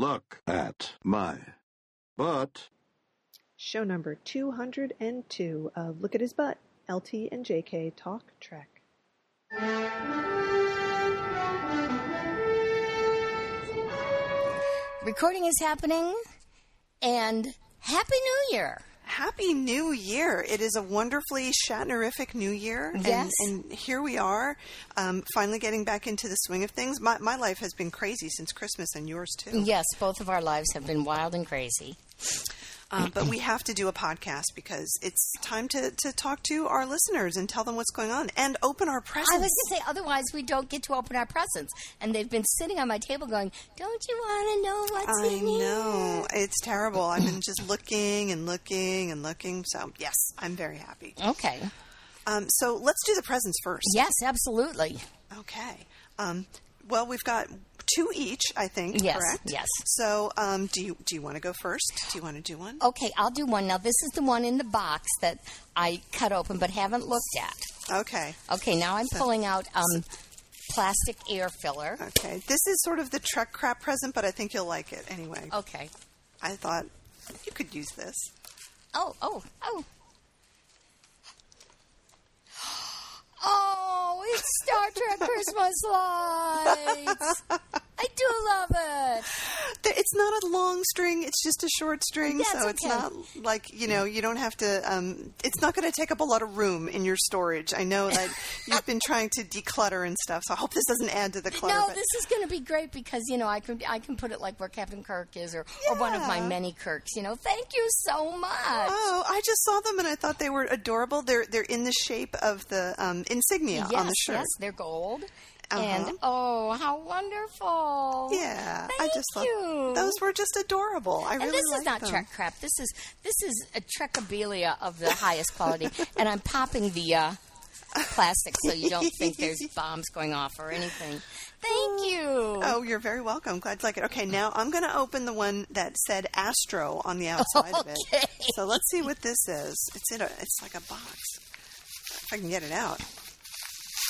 Look at my butt. Show number 202 of Look at His Butt, LT and JK Talk Trek. Recording is happening, and Happy New Year! Happy New Year! It is a wonderfully Shatnerific New Year. and- And, here we are, um, finally getting back into the swing of things. My, my life has been crazy since Christmas, and yours too. Yes, both of our lives have been wild and crazy. Uh, but we have to do a podcast because it's time to, to talk to our listeners and tell them what's going on and open our presents. I was going to say, otherwise, we don't get to open our presents. And they've been sitting on my table going, Don't you want to know what's I in here? I know. It's terrible. I've been just looking and looking and looking. So, yes, I'm very happy. Okay. Um, so, let's do the presents first. Yes, absolutely. Okay. Um, well, we've got two each, I think. Yes, Correct. yes. So, um, do you do you want to go first? Do you want to do one? Okay, I'll do one. Now, this is the one in the box that I cut open but haven't looked at. Okay. Okay, now I'm pulling out um, plastic air filler. Okay. This is sort of the Trek crap present, but I think you'll like it anyway. Okay. I thought you could use this. Oh, oh, oh. Oh, it's Star Trek Christmas lights. I do love it. It's not a long string; it's just a short string, That's so it's okay. not like you know you don't have to. Um, it's not going to take up a lot of room in your storage. I know that you've been trying to declutter and stuff, so I hope this doesn't add to the clutter. No, but- this is going to be great because you know I can I can put it like where Captain Kirk is or, or one of my many Kirks. You know, thank you so much. Oh, I just saw them and I thought they were adorable. They're they're in the shape of the um, insignia yes, on the shirt. yes, they're gold. Uh-huh. And oh, how wonderful! Yeah, I Thank just thought you. those were just adorable. I And really this is not them. Trek crap. This is this is a Trekabilia of the highest quality. and I'm popping the uh, plastic so you don't think there's bombs going off or anything. Thank you. Oh, you're very welcome. Glad to like it. Okay, now I'm going to open the one that said Astro on the outside of it. Okay. So let's see what this is. It's in a. It's like a box. If I can get it out.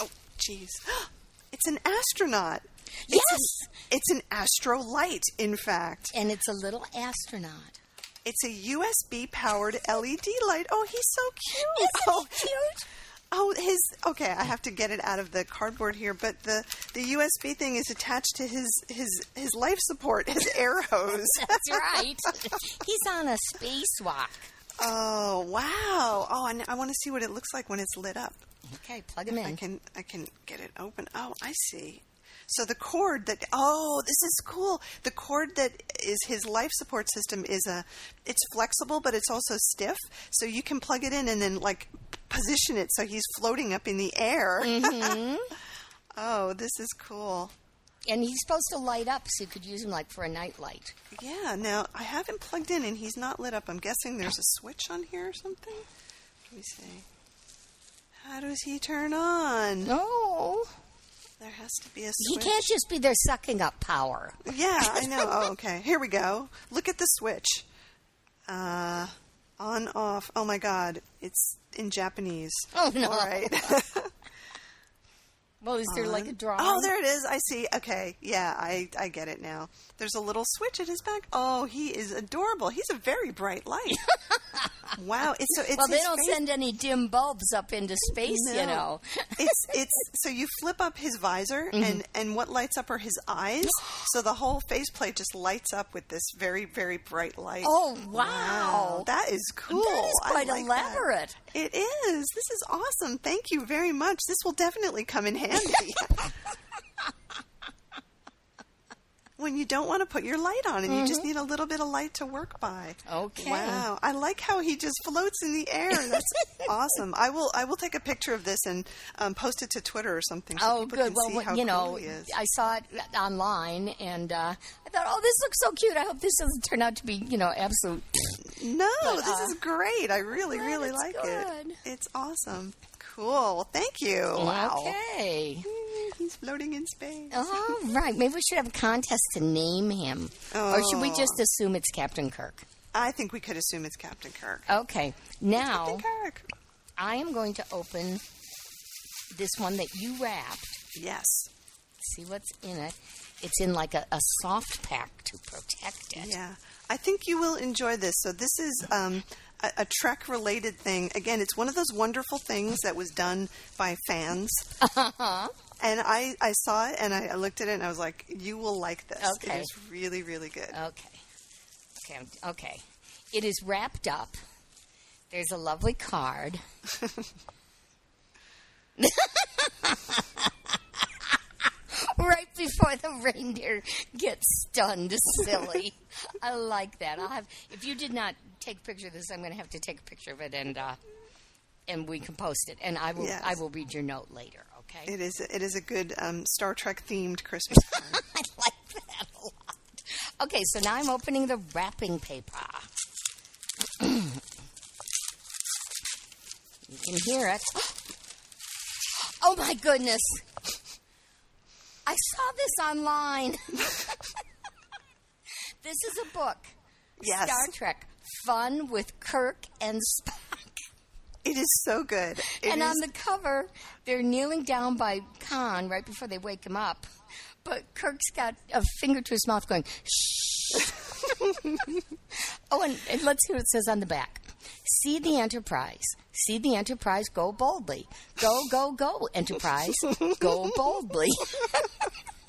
Oh, jeez. It's an astronaut. It's Yes. an- it's an astro light, in fact. And it's a little astronaut. It's a USB powered LED light. Oh, he's so cute. Isn't oh, cute? Oh, his okay. I have to get it out of the cardboard here, but the the USB thing is attached to his his his life support, his air hose. That's right. He's on a spacewalk. Oh wow! Oh, I, I want to see what it looks like when it's lit up. Okay, plug I in. can I can get it open. Oh, I see. So the cord that oh, this is cool. The cord that is his life support system is a it's flexible but it's also stiff. So you can plug it in and then like position it so he's floating up in the air. Mm-hmm. oh, this is cool. And he's supposed to light up, so you could use him like for a night light. Yeah, now I have him plugged in and he's not lit up. I'm guessing there's a switch on here or something. Let me see. How does he turn on? No, There has to be a switch. he can't just be there sucking up power. Yeah, I know. Oh, okay. Here we go. Look at the switch. Uh, on, off. Oh my god. It's in Japanese. Oh, no. All right. Well, is there like a drawing? oh, there it is. I see. Okay. Yeah, I, I get it now. There's a little switch at his back. Oh, he is adorable. He's a very bright light. wow. It's so it's Well, they don't face- send any dim bulbs up into space, you know. it's it's so you flip up his visor Mm-hmm. and and what lights up are his eyes. so the whole faceplate just lights up with this very very bright light. Oh, wow. that is cool. That is quite like that. elaborate. It is. This is awesome. Thank you very much. This will definitely come in handy. When you don't want to put your light on and you just need a little bit of light to work by. Mm-hmm. Okay. Wow. I like how he just floats in the air. That's awesome. I will I will take a picture of this and um, post it to Twitter or something so Oh, people good. can Well, see what- how you cool know, he is. I saw it online, and uh, I thought, oh, this looks so cute. I hope this doesn't turn out to be, you know, absolute. No, But, this uh, is great. I really, really like it. It's awesome. Cool. Thank you. Wow. Okay. He's floating in space. All right. Maybe we should have a contest to name him, or should we Oh. just assume it's Captain Kirk? I think we could assume it's Captain Kirk. Okay. Now Captain Kirk. I am going to open this one that you wrapped. Yes. See what's in it. It's in like a, a soft pack to protect it. Yeah, I think you will enjoy this. So this is um, a, a Trek related thing. Again, it's one of those wonderful things that was done by fans. Uh-huh. And I, I saw it and I, I looked at it and I was like, you will like this. Okay. It is really, really good. Okay. Okay. I'm- Okay. It is wrapped up. There's a lovely card. right before the reindeer gets stunned silly. I like that. I'll have if you did not take a picture of this, I'm going to have to take a picture of it and uh, and we can post it. And I will Yes. I will read your note later. Okay. It is, it is a good um, Star Trek themed Christmas. I like that a lot. Okay, so now I'm opening the wrapping paper. you can hear it. Oh my goodness. I saw this online. this is a book. Yes. Star Trek Fun with Kirk and Spock. It is so good. It and on the cover, they're kneeling down by Khan right before they wake him up. But Kirk's got a finger to his mouth going, shh. oh, and, and let's see what it says on the back. See the Enterprise. See the Enterprise go boldly. Go, go, go, Enterprise. Go boldly.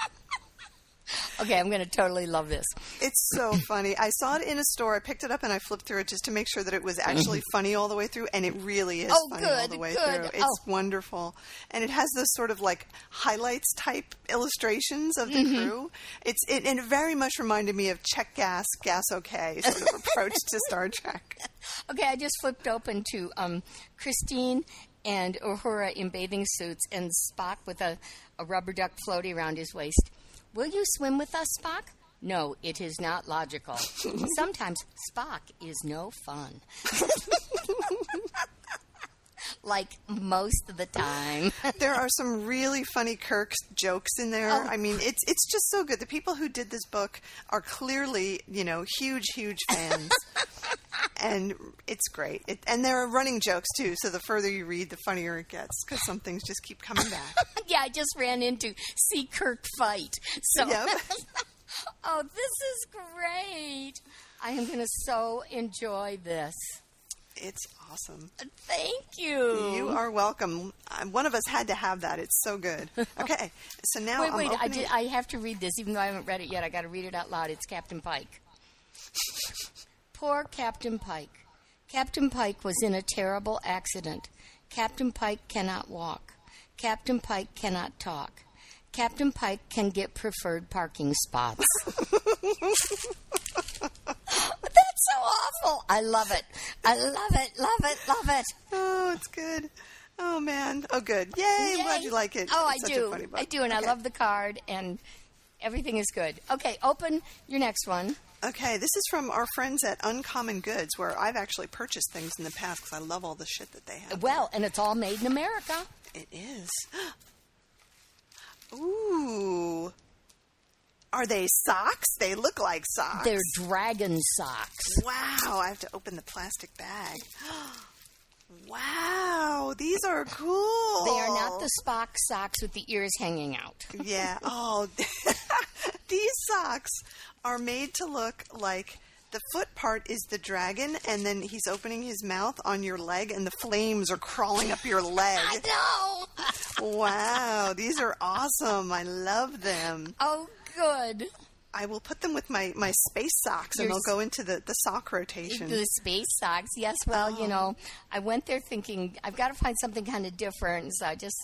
okay, I'm going to totally love this. It's so funny. I saw it in a store. I picked it up and I flipped through it just to make sure that it was actually funny all the way through, and it really is Oh, funny all good, the way good. through. It's Oh. wonderful, and it has those sort of like highlights type illustrations of the Mm-hmm. crew. It's it, and it very much reminded me of check gas, gas okay sort of approach to Star Trek. Okay, I just flipped open to um, Christine and Uhura in bathing suits and Spock with a, a rubber duck floaty around his waist. Will you swim with us, Spock? No, it is not logical. Sometimes Spock is no fun. like most of the time. There are some really funny Kirk jokes in there. Oh. I mean, it's it's just so good. The people who did this book are clearly, you know, huge, huge fans, and it's great. It, and there are running jokes too. So the further you read, the funnier it gets because some things just keep coming back. yeah, I just ran into see Kirk fight. So Yep. Oh, this is great. I am going to so enjoy this. It's awesome. Thank you. You are welcome. Uh, One of us had to have that. It's so good. Okay, so now Wait, I'm wait. I, did, I have to read this, even though I haven't read it yet. I got to read it out loud. It's Captain Pike. Poor Captain Pike. Captain Pike was in a terrible accident. Captain Pike cannot walk. Captain Pike cannot talk. Captain Pike can get preferred parking spots. Awful. I love it. I love it. Love it. Love it. Oh, it's good. Oh man. Oh, good. Yay! I'm glad you like it. Oh, It's I such a do. I do, and I love the card, and everything is good. Okay, open your next one. Okay, this is from our friends at Uncommon Goods, where I've actually purchased things in the past because I love all the shit that they have. Well, and it's all made in America. It is. Ooh. Are they socks? They look like socks. They're dragon socks. Wow, I have to open the plastic bag. Wow, these are cool. They are not the Spock socks with the ears hanging out. Yeah. Oh, these socks are made to look like the foot part is the dragon, and then he's opening his mouth on your leg, and the flames are crawling up your leg. I know. Wow, these are awesome. I love them. Oh, good. I will put them with my, my space socks, and Your they'll go into the, the sock rotation. The space socks. Yes. Well, you know, I went there thinking I've got to find something kind of different, so I just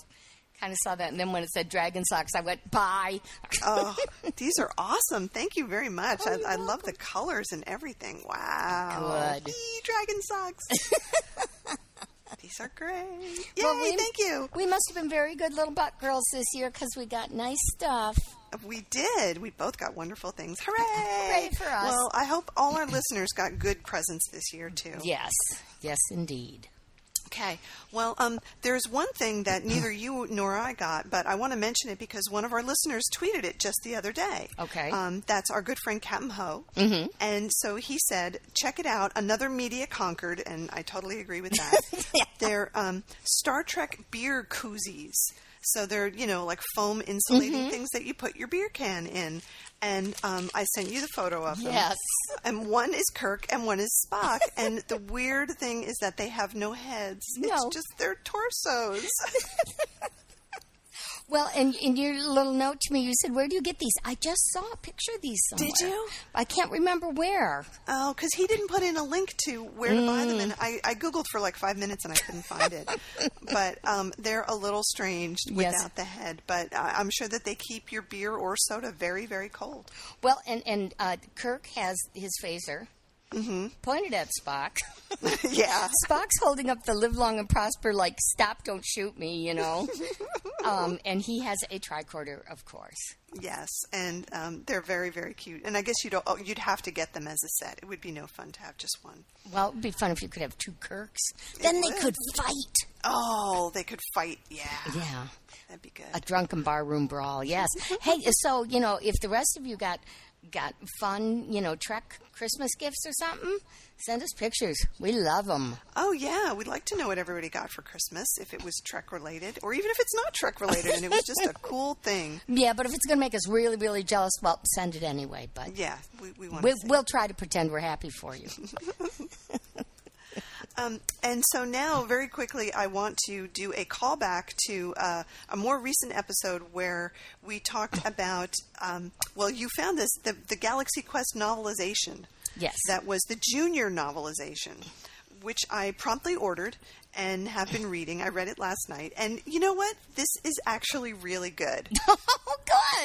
kind of saw that. And then when it said dragon socks, I went bye. Oh, these are awesome. Thank you very much. Oh, I, I love the colors and everything. Wow. Good. Yee, dragon socks. these are great. Yay, Well, we- thank you. We must have been very good little butt girls this year because we got nice stuff. We did. We both got wonderful things. Hooray! Hooray for us. Well, I hope all our listeners got good presents this year, too. Yes. Yes, indeed. Okay. Well, um, there's one thing that neither you nor I got, but I want to mention it because one of our listeners tweeted it just the other day. Okay. Um, that's our good friend Captain Ho. Mm-hmm. And so he said, check it out. Another media conquered, and I totally agree with that. They're um, Star Trek beer koozies. So they're, you know, like foam insulating Mm-hmm. things that you put your beer can in. And um, I sent you the photo of them. Yes. and one is Kirk and one is Spock. And the weird thing is that they have no heads. No. It's just their torsos. Well, and in your little note to me, you said, "Where do you get these?" I just saw a picture of these somewhere. Did you? I can't remember where. Oh, because he didn't put in a link to where to buy Mm. them, and I, I googled for like five minutes and I couldn't find it. but um, they're a little strange Yes. without the head. But uh, I'm sure that they keep your beer or soda very, very cold. Well, and and uh, Kirk has his phaser Mm-hmm. pointed at Spock. yeah. Spock's holding up the "Live Long and Prosper," like "Stop, don't shoot me," you know. um, and he has a tricorder, of course. Yes, and um, they're very, very cute. And I guess you'd oh, you'd have to get them as a set. It would be no fun to have just one. Well, it'd be fun if you could have two Kirks. Then they would. could fight. Oh, they could fight. Yeah, Yeah. that'd be good. A drunken barroom brawl, yes. hey, so you know, if the rest of you got got fun, you know, Trek Christmas gifts or something, send us pictures. We love them. Oh yeah, we'd like to know what everybody got for Christmas if it was Trek related, or even if it's not Trek related and it was just a cool thing. Yeah, but if it's going to make us really, really jealous, well, send it anyway. But Yeah, we, we want we, we'll try to pretend we're happy for you. Um, and so now, very quickly, I want to do a callback to uh, a more recent episode where we talked about. Um, well, you found this the, the Galaxy Quest novelization. Yes. That was the junior novelization, which I promptly ordered and have been reading. I read it last night, and you know what? This is actually really good. oh,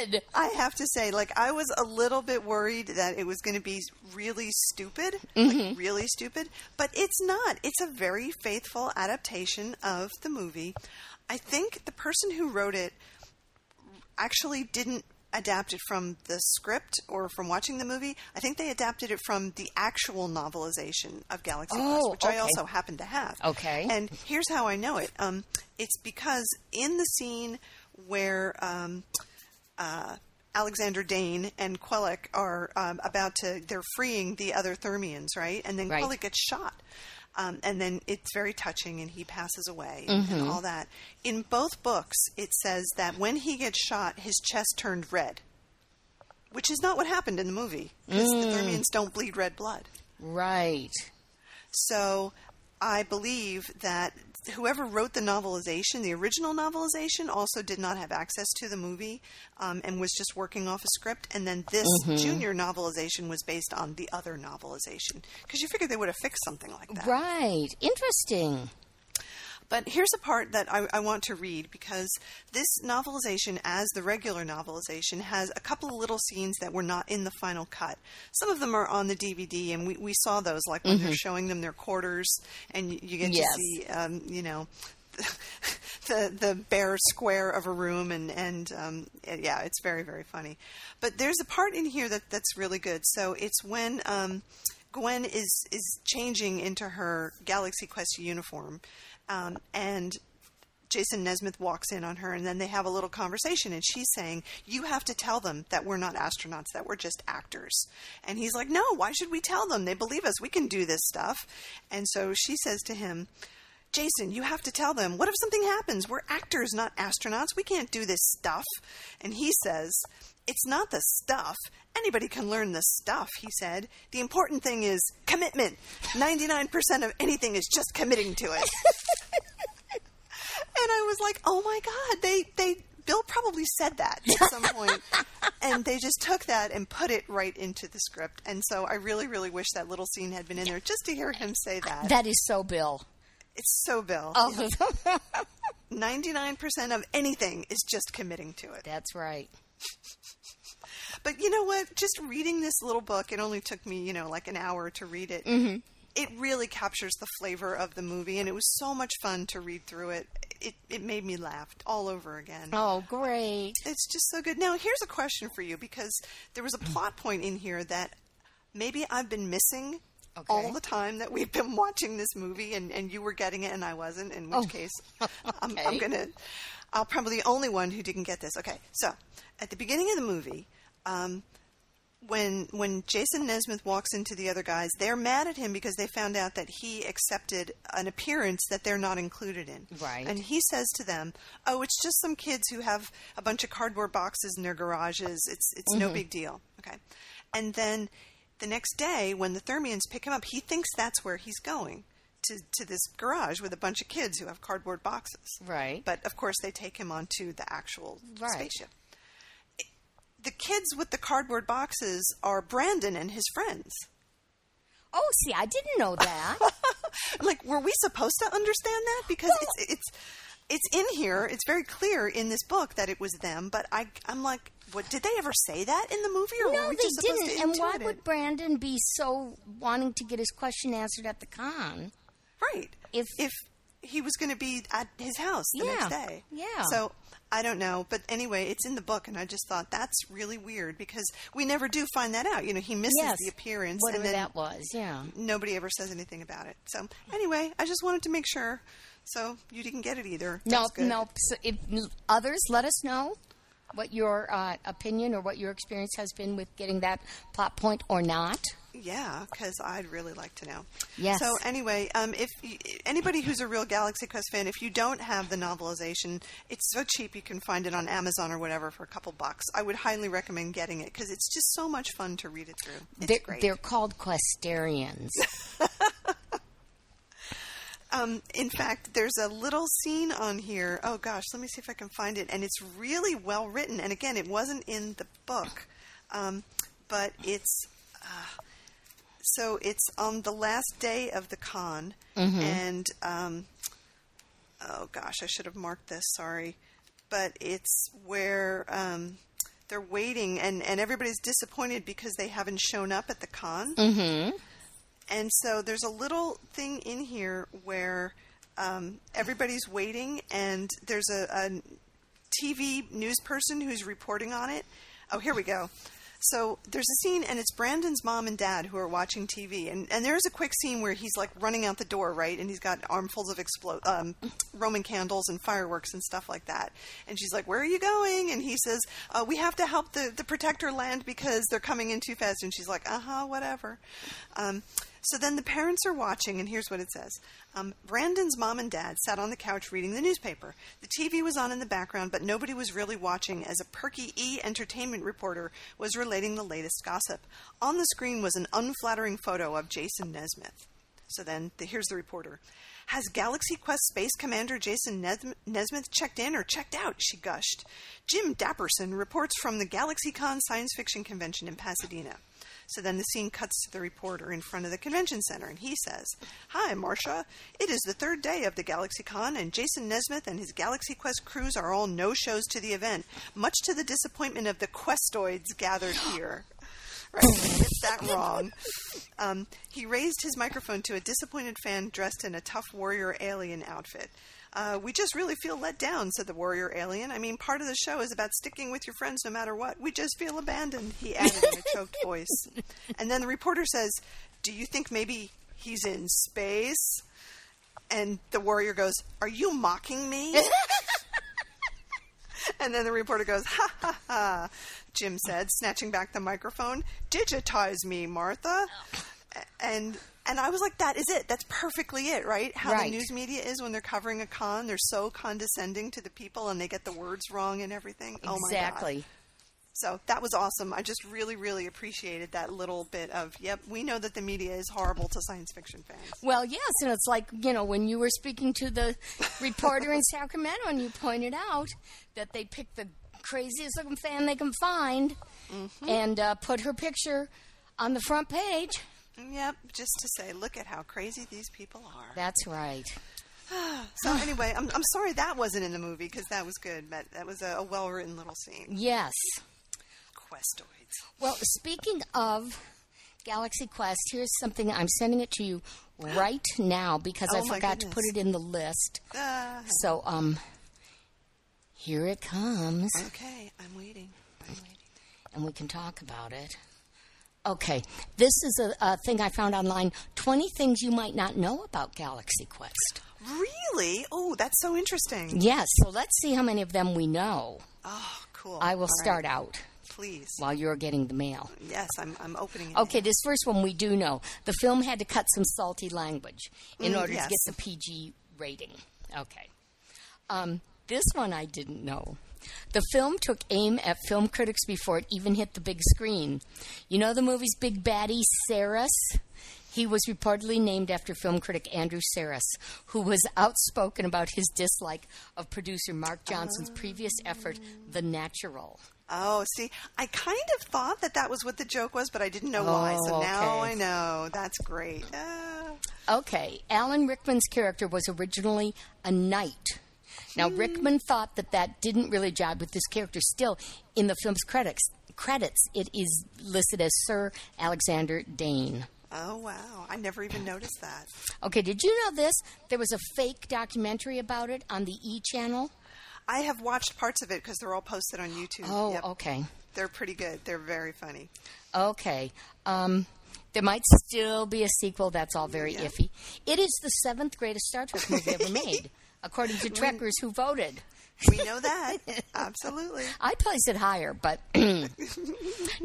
good. I have to say, like, I was a little bit worried that it was going to be really stupid, Mm-hmm. like, really stupid, but it's not. It's a very faithful adaptation of the movie. I think the person who wrote it actually didn't adapt it from the script or from watching the movie. I think they adapted it from the actual novelization of Galaxy Quest, Oh, which okay. I also happen to have. Okay. And here's how I know it. Um, it's because in the scene where um, uh, Alexander Dane and Quellek are um, about to, they're freeing the other Thermians, right? And then Right. Quellek gets shot. Um, and then it's very touching, and he passes away, and, and all that. In both books, it says that when he gets shot, his chest turned red, which is not what happened in the movie, because the Thermians don't bleed red blood. Right. So I believe that whoever wrote the novelization, the original novelization, also did not have access to the movie um, and was just working off a script. And then this junior novelization was based on the other novelization because you figured they would have fixed something like that. Right. Interesting. But here's a part that I, I want to read because this novelization, as the regular novelization, has a couple of little scenes that were not in the final cut. Some of them are on the DVD, and we, we saw those, like when they're showing them their quarters, and you, you get Yes. to see, um, you know, the the bare square of a room, and and um, yeah, it's very very funny. But there's a part in here that that's really good. So it's when. Um, Gwen is is changing into her Galaxy Quest uniform, um, and Jason Nesmith walks in on her, and then they have a little conversation, and she's saying, "You have to tell them that we're not astronauts; that we're just actors." And he's like, "No, why should we tell them? They believe us. We can do this stuff." And so she says to him. Jason, you have to tell them. What if something happens? We're actors, not astronauts. We can't do this stuff. And he says, It's not the stuff. Anybody can learn the stuff, he said. The important thing is commitment. 99% of anything is just committing to it. and I was like, oh my God, they, they, Bill probably said that at some point, and they just took that and put it right into the script. And so I really, really wish that little scene had been in there just to hear him say that. That is so Bill. It's so Bill. Oh, 99% of anything is just committing to it. that's right. But you know what? Just reading this little book, it only took me, you know, like an hour to read it. Mm-hmm. It really captures the flavor of the movie, and it was so much fun to read through it. It, it made me laugh all over again. Oh, great. It's just so good. Now, here's a question for you because there was a plot point in here that maybe I've been missing Okay. all the time that we've been watching this movie, and, and you were getting it and I wasn't, in which Oh. case I'm, I'm going to, I'll probably the only one who didn't get this. Okay, so at the beginning of the movie, um, when when Jason Nesmith walks into the other guys, they're mad at him because they found out that he accepted an appearance that they're not included in. Right. And he says to them, "Oh, it's just some kids who have a bunch of cardboard boxes in their garages. It's it's no mm-hmm. big deal." Okay. And then the next day, when the Thermians pick him up, he thinks that's where he's going to, to this garage with a bunch of kids who have cardboard boxes. Right. But of course, they take him onto the actual Right. spaceship. The kids with the cardboard boxes are Brandon and his friends. Oh, see, I didn't know that. Like, were we supposed to understand that? Because it's it's it's in here. It's very clear in this book that it was them. But I I'm like, what did they ever say that in the movie, or were no, we they didn't. And why it? would Brandon be so wanting to get his question answered at the con? right? if- if he was going to be at his house the Yeah, next day, yeah. So I don't know, but anyway, it's in the book, and I just thought that's really weird because we never do find that out. You know, he misses Yes. the appearance, Whatever and then that was, yeah. nobody ever says anything about it. So anyway, I just wanted to make sure. So you didn't get it either. No, That's good. no. So if others, let us know what your uh, opinion or what your experience has been with getting that plot point or not. Yeah, because I'd really like to know. Yes. So anyway, um, if y- anybody who's a real Galaxy Quest fan, if you don't have the novelization, it's so cheap you can find it on Amazon or whatever for a couple bucks. I would highly recommend getting it because it's just so much fun to read it through. It's They're, great. they're called Questarians. Um, in fact, there's a little scene on here. Oh gosh, let me see if I can find it. And it's really well written. And again, it wasn't in the book, um, but it's uh, so it's on the last day of the con, and um, oh gosh, I should have marked this. Sorry, but it's where. Um, they're waiting, and, and everybody's disappointed because they haven't shown up at the con. mm-hmm. And so there's a little thing in here where um, everybody's waiting, and there's a, a TV news person who's reporting on it. Oh, here we go. So there's a scene, and it's Brandon's mom and dad who are watching TV, and and there's a quick scene where he's like running out the door, right, and he's got armfuls of explo- um, Roman candles and fireworks and stuff like that, and she's like, "Where are you going?" And he says, uh, "We have to help the the protector land because they're coming in too fast," and she's like, "Uh huh, whatever." Um, so then the parents are watching, and here's what it says um, Brandon's mom and dad sat on the couch reading the newspaper. The TV was on in the background, but nobody was really watching as a perky E entertainment reporter was relating the latest gossip. On the screen was an unflattering photo of Jason Nesmith. So then the, here's the reporter. Has Galaxy Quest Space Commander Jason Nes- Nesmith checked in or checked out? She gushed. Jim Dapperson reports from the GalaxyCon Science Fiction Convention in Pasadena. So then the scene cuts to the reporter in front of the convention center, and he says, Hi, Marcia. It is the third day of the GalaxyCon, and Jason Nesmith and his Galaxy Quest crews are all no shows to the event, much to the disappointment of the Questoids gathered here. Right, get that wrong. Um, he raised his microphone to a disappointed fan dressed in a tough warrior alien outfit. Uh, we just really feel let down, said the warrior alien. I mean, part of the show is about sticking with your friends no matter what. We just feel abandoned, he added in a choked voice. And then the reporter says, Do you think maybe he's in space? And the warrior goes, Are you mocking me? And then the reporter goes, ha ha ha, Jim said, snatching back the microphone. Digitize me, Martha. And and I was like, that is it. That's perfectly it, right? How Right. the news media is when they're covering a con. They're so condescending to the people and they get the words wrong and everything. Oh my God. Exactly. So that was awesome. I just really, really appreciated that little bit of, yep, we know that the media is horrible to science fiction fans. Well, yes, and it's like, you know, when you were speaking to the reporter in Sacramento and you pointed out that they picked the craziest looking fan they can find Mm-hmm. and uh, put her picture on the front page. Yep, just to say, look at how crazy these people are. That's right. So anyway, I'm, I'm sorry that wasn't in the movie because that was good, but that was a, a well written little scene. Yes. Questoids. Well, speaking of Galaxy Quest, here's something I'm sending it to you right now because Oh, I forgot to put it in the list. Uh, So, um, here it comes, okay, I'm waiting. I'm waiting. and we can talk about it. Okay, this is a, a thing I found online 20 things you might not know about Galaxy Quest. Really? Oh, that's so interesting. Yes, so let's see how many of them we know. Oh, cool. I will All right, start out Please. while you're getting the mail. Yes, I'm, I'm opening it. Okay, this first one we do know. The film had to cut some salty language in Mm, order yes. to get the PG rating. Okay. Um, this one I didn't know. The film took aim at film critics before it even hit the big screen. You know the movie's big baddie, Sarris? He was reportedly named after film critic Andrew Sarris, who was outspoken about his dislike of producer Mark Johnson's previous effort, The Natural. Oh, see, I kind of thought that that was what the joke was, but I didn't know why. So Oh, now. I know. That's great. Ah. Okay, Alan Rickman's character was originally a knight. Now, Rickman thought that that didn't really jibe with his character. Still, in the film's credits, credits it is listed as Sir Alexander Dane. oh, wow. I never even noticed that. Okay, did you know this? There was a fake documentary about it on the E channel. I have watched parts of it because they're all posted on YouTube. Oh, Yep. okay. They're pretty good. They're very funny. Okay. Um, there might still be a sequel. That's all very Yeah. iffy. It is the seventh greatest Star Trek movie ever made, according to Trekkers who voted. We know that. Absolutely. I place it higher, but now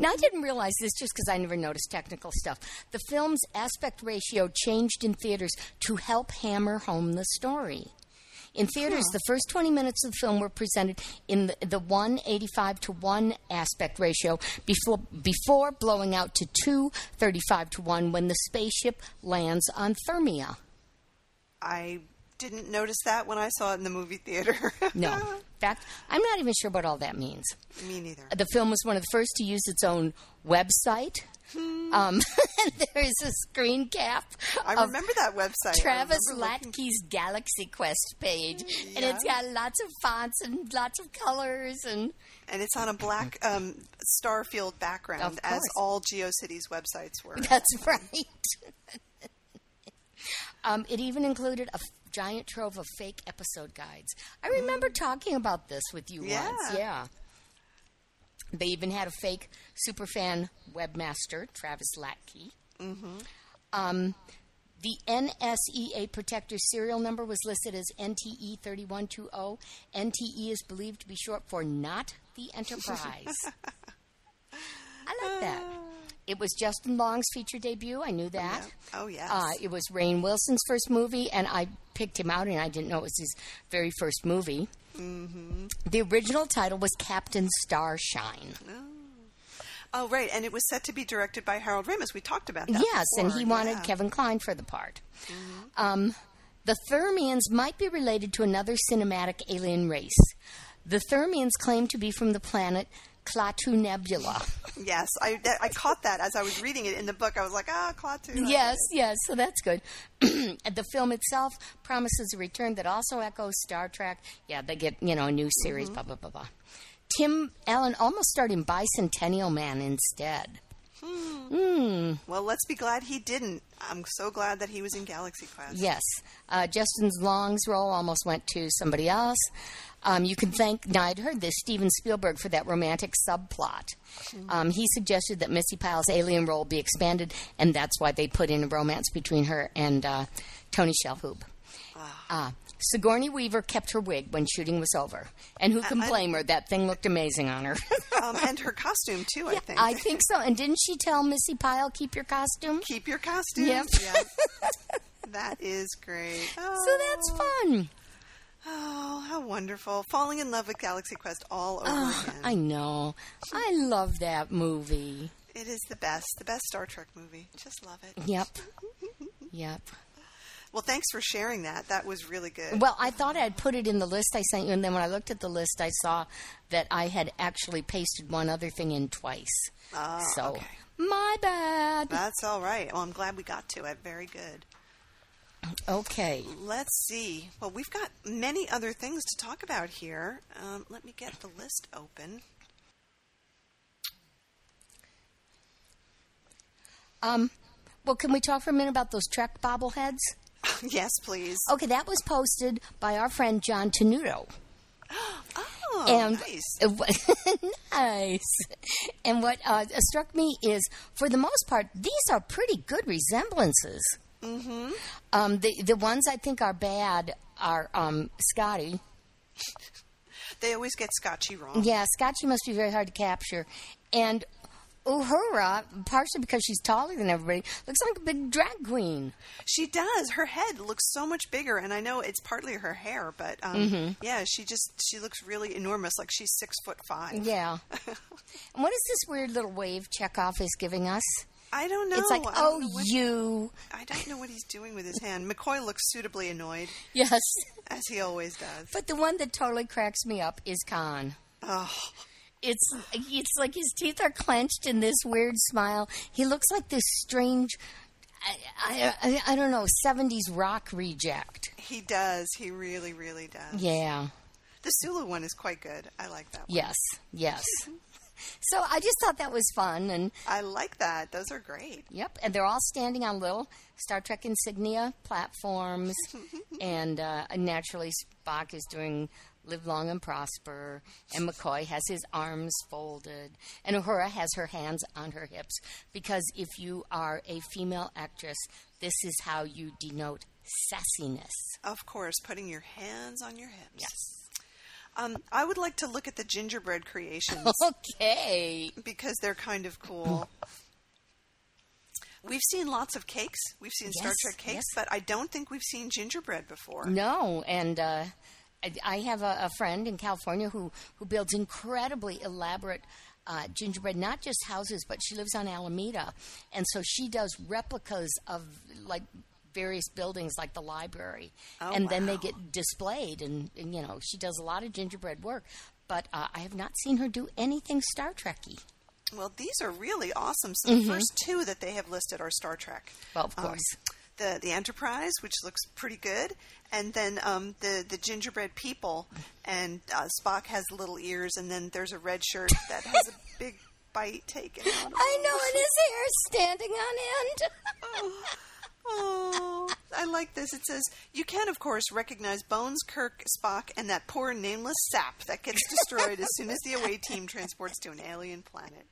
I didn't realize this just because I never noticed technical stuff. The film's aspect ratio changed in theaters to help hammer home the story. In theaters, the first 20 minutes of the film were presented in the, the 185 to 1 aspect ratio before, before blowing out to 235 to 1 when the spaceship lands on Thermia. I didn't notice that when I saw it in the movie theater. No. In fact, I'm not even sure what all that means. Me neither. The film was one of the first to use its own website. Um, there is a screen cap. I remember that website. Travis remember looking- Latke's Galaxy Quest page, and it's got lots of fonts and lots of colors and And it's on a black um, Starfield background, as all GeoCities websites were. That's right. um, it even included a giant trove of fake episode guides. I remember talking about this with you Mm. Yeah. once. Yeah. They even had a fake superfan webmaster, Travis Latke. Mm-hmm. Um, the NSEA Protector serial number was listed as NTE 3120. NTE is believed to be short for Not the Enterprise. I like that. It was Justin Long's feature debut. I knew that. Oh, yes. Uh, it was Rainn Wilson's first movie, and I picked him out, and I didn't know it was his very first movie. Mm-hmm. The original title was Captain Starshine. oh, right. And it was set to be directed by Harold Ramis. We talked about that. yes, and he wanted yeah. Mm-hmm. Kevin Kline for the part. Um, the Thermians might be related to another cinematic alien race. The Thermians claim to be from the planet Klaatu Nebula. Yes, I, I caught that as I was reading it in the book. I was like, ah, Klaatu. Yes, yes, so that's good. the film itself promises a return that also echoes Star Trek. Yeah, they get, you know, a new series, blah, blah, blah, blah. Tim Allen almost starred in Bicentennial Man instead. Well, let's be glad he didn't. I'm so glad that he was in Galaxy Quest. Yes. Uh, Justin Long's role almost went to somebody else. Um, you can thank, now I'd heard this, Steven Spielberg for that romantic subplot. Um, he suggested that Missi Pyle's alien role be expanded, and that's why they put in a romance between her and uh, Tony Shalhoub. Uh, Sigourney Weaver kept her wig when shooting was over. And who can I- blame her? That thing looked amazing on her. Um, and her costume, too, I think. I think so. And didn't she tell Missi Pyle, keep your costume? Keep your costume. Yep. Yeah. that is great. So Oh, that's fun. Oh, how wonderful. Falling in love with Galaxy Quest all over Oh, again. I know. I love that movie. It is the best. The best Star Trek movie. Just love it. Yep. Yep. Well, thanks for sharing that. That was really good. Well, I thought I'd put it in the list I sent you, and then when I looked at the list, I saw that I had actually pasted one other thing in twice. Ah, so, okay. my bad. That's all right. Well, I'm glad we got to it. Very good. Okay. Let's see. Well, we've got many other things to talk about here. Um, let me get the list open. Um, well, can we talk for a minute about those Trek bobbleheads? yes, please. Okay, that was posted by our friend John Tenuto. Oh, and nice. nice. And what uh, struck me is, for the most part, these are pretty good resemblances. Mm-hmm. Um, the the ones I think are bad are um, Scotty. They always get Scotchy wrong. Yeah, Scotchy must be very hard to capture. And Uhura, partially because she's taller than everybody, looks like a big drag queen. She does. Her head looks so much bigger, and I know it's partly her hair, but um, Mm-hmm. yeah, she just she looks really enormous, like she's six foot five. Yeah. and what is this weird little wave Chekhov is giving us? I don't know. It's like, oh, what- you. I don't know what he's doing with his hand. McCoy looks suitably annoyed, Yes. as he always does. But the one that totally cracks me up is Khan. Oh, It's it's like his teeth are clenched in this weird smile. He looks like this strange, I, I, I, I don't know, 70s rock reject. he does. He really, really does. Yeah. The Sulu one is quite good. I like that one. Yes. Yes. so I just thought that was fun. And I like that. Those are great. Yep, and they're all standing on little Star Trek insignia platforms, and uh, naturally Spock is doing "Live Long and Prosper," and McCoy has his arms folded, and Uhura has her hands on her hips because if you are a female actress, this is how you denote sassiness. Of course, putting your hands on your hips. Yes. Um, I would like to look at the gingerbread creations Okay. because they're kind of cool. We've seen lots of cakes. We've seen Star Trek cakes, yes. but I don't think we've seen gingerbread before. No, and uh, I- I have a, a friend in California who who builds incredibly elaborate. Uh, gingerbread, not just houses, but she lives on Alameda, and so she does replicas of like various buildings, like the library, Oh, and then they get displayed. And, and you know, she does a lot of gingerbread work, but uh, I have not seen her do anything Star Trekky. Well, these are really awesome. So the first two that they have listed are Star Trek. Well, of Um, course. the the Enterprise, which looks pretty good, and then um, the the gingerbread people, and uh, Spock has little ears, and then there's a red shirt that has a big bite taken out. Of I know, and his hair standing on end. Oh, I like this. It says you can, of course, recognize Bones, Kirk, Spock, and that poor nameless sap that gets destroyed as soon as the away team transports to an alien planet.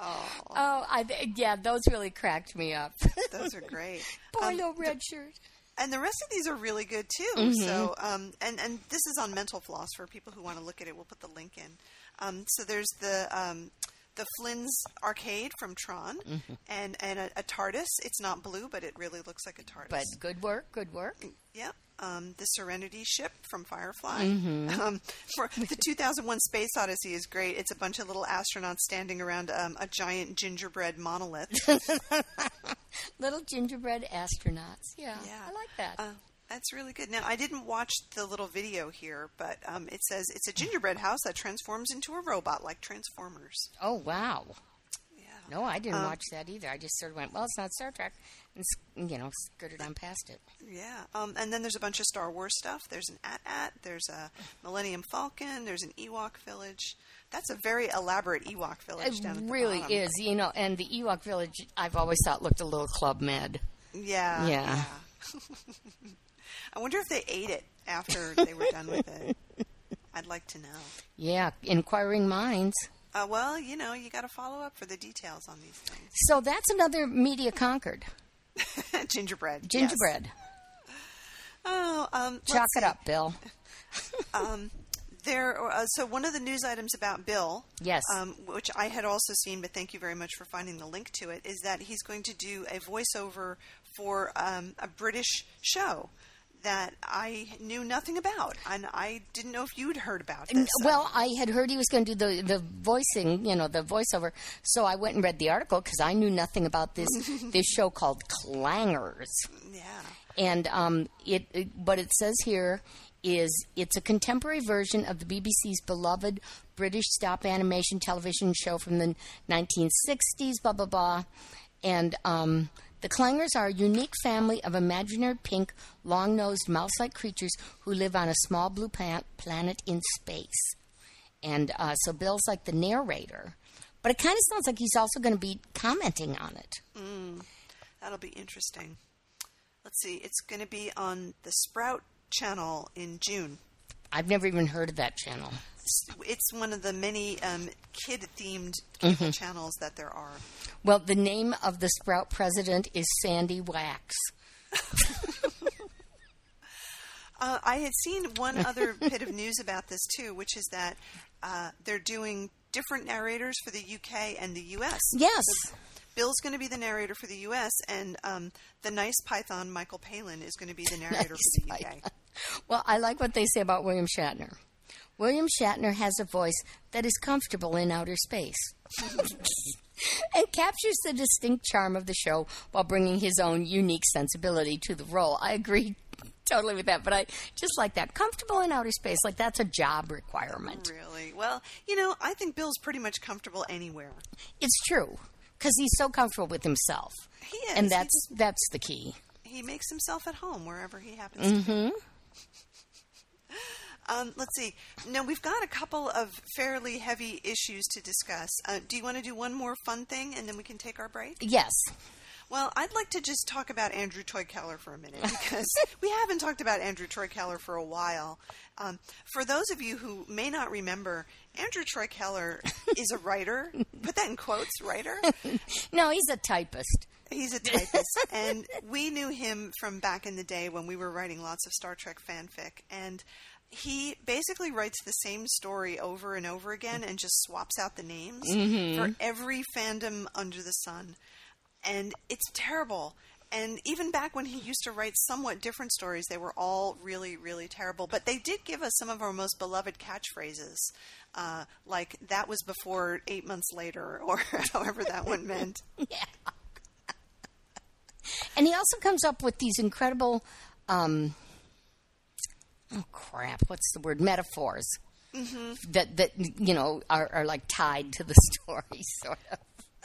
Oh, Oh, I, yeah, those really cracked me up. those are great. Poor Um, little red shirt. and the rest of these are really good too. Mm-hmm. So, um, and and this is on Mental Floss for people who want to look at it. We'll put the link in. Um, so there's the um, the Flynn's arcade from Tron, Mm-hmm. and and a, a TARDIS. It's not blue, but it really looks like a TARDIS. But good work, good work. Yep. Um, the Serenity ship from Firefly. Mm-hmm. Um, for the 2001 Space Odyssey is great. It's a bunch of little astronauts standing around um, a giant gingerbread monolith. Little gingerbread astronauts. Yeah, Yeah. I like that. Uh, that's really good. Now, I didn't watch the little video here, but um, it says it's a gingerbread house that transforms into a robot like Transformers. oh, wow. Yeah. No, I didn't Um, watch that either. I just sort of went, well, it's not Star Trek, and, you know, skirted on past it. Yeah. Um, and then there's a bunch of Star Wars stuff. There's an AT-AT. There's a Millennium Falcon. There's an Ewok village. That's a very elaborate Ewok village It down at the really bottom. is, you know, and the Ewok Village, I've always thought looked a little Club Med. Yeah. Yeah. I wonder if they ate it after they were done with it. I'd like to know. Yeah, inquiring minds. Uh, well, you know, you got to follow up for the details on these things. So that's another media conquered. Gingerbread. yes. Gingerbread. Oh, um, Chalk it see. up, Bill. There. Uh, so one of the news items about Bill, Yes. um, which I had also seen, but thank you very much for finding the link to it, is that he's going to do a voiceover for um, a British show that I knew nothing about, and I didn't know if you'd heard about this. Well, I had heard he was going to do the, the voicing, you know, the voiceover. So I went and read the article because I knew nothing about this this show called Clangers. yeah. And um, it, it, what it says here is it's a contemporary version of the BBC's beloved British stop animation television show from the 1960s. Blah blah blah, and um, the Clangers are a unique family of imaginary pink, long-nosed, mouse-like creatures who live on a small blue planet in space. And uh, so Bill's like the narrator, but it kind of sounds like he's also going to be commenting on it. That'll be interesting. Let's see. It's going to be on the Sprout channel in June. I've never even heard of that channel. It's, it's one of the many um, kid-themed cable channels that there are. Well, the name of the Sprout president is Sandy Wax. Uh, I had seen one other bit of news about this too, which is that uh, they're doing different narrators for the UK and the US. Yes. Bill's going to be the narrator for the U.S., and um, the nice Python Michael Palin is going to be the narrator Nice for the UK. Python. Well, I like what they say about William Shatner. William Shatner has a voice that is comfortable in outer space and captures the distinct charm of the show while bringing his own unique sensibility to the role. I agree totally with that, but I just like that. Comfortable in outer space, like that's a job requirement. Really? Well, you know, I think Bill's pretty much comfortable anywhere. It's true because he's so comfortable with himself. He is. And that's that's the key. He makes himself at home wherever he happens to Mm-hmm. be. Um, let's see. Now we've got a couple of fairly heavy issues to discuss. Uh, do you want to do one more fun thing, and then we can take our break? Yes. Well, I'd like to just talk about Andrew Troy Keller for a minute because we haven't talked about Andrew Troy Keller for a while. Um, for those of you who may not remember, Andrew Troy Keller is a writer. Put that in quotes, writer. No, he's a typist. He's a typist, and we knew him from back in the day when we were writing lots of Star Trek fanfic. And he basically writes the same story over and over again and just swaps out the names for every fandom under the sun. And it's terrible. And even back when he used to write somewhat different stories, they were all really, really terrible. But they did give us some of our most beloved catchphrases, uh, like "that was before eight months later," or however that one meant. yeah. And he also comes up with these incredible, um, oh crap, what's the word? Metaphors mm-hmm. that that you know are, are like tied to the story, sort of.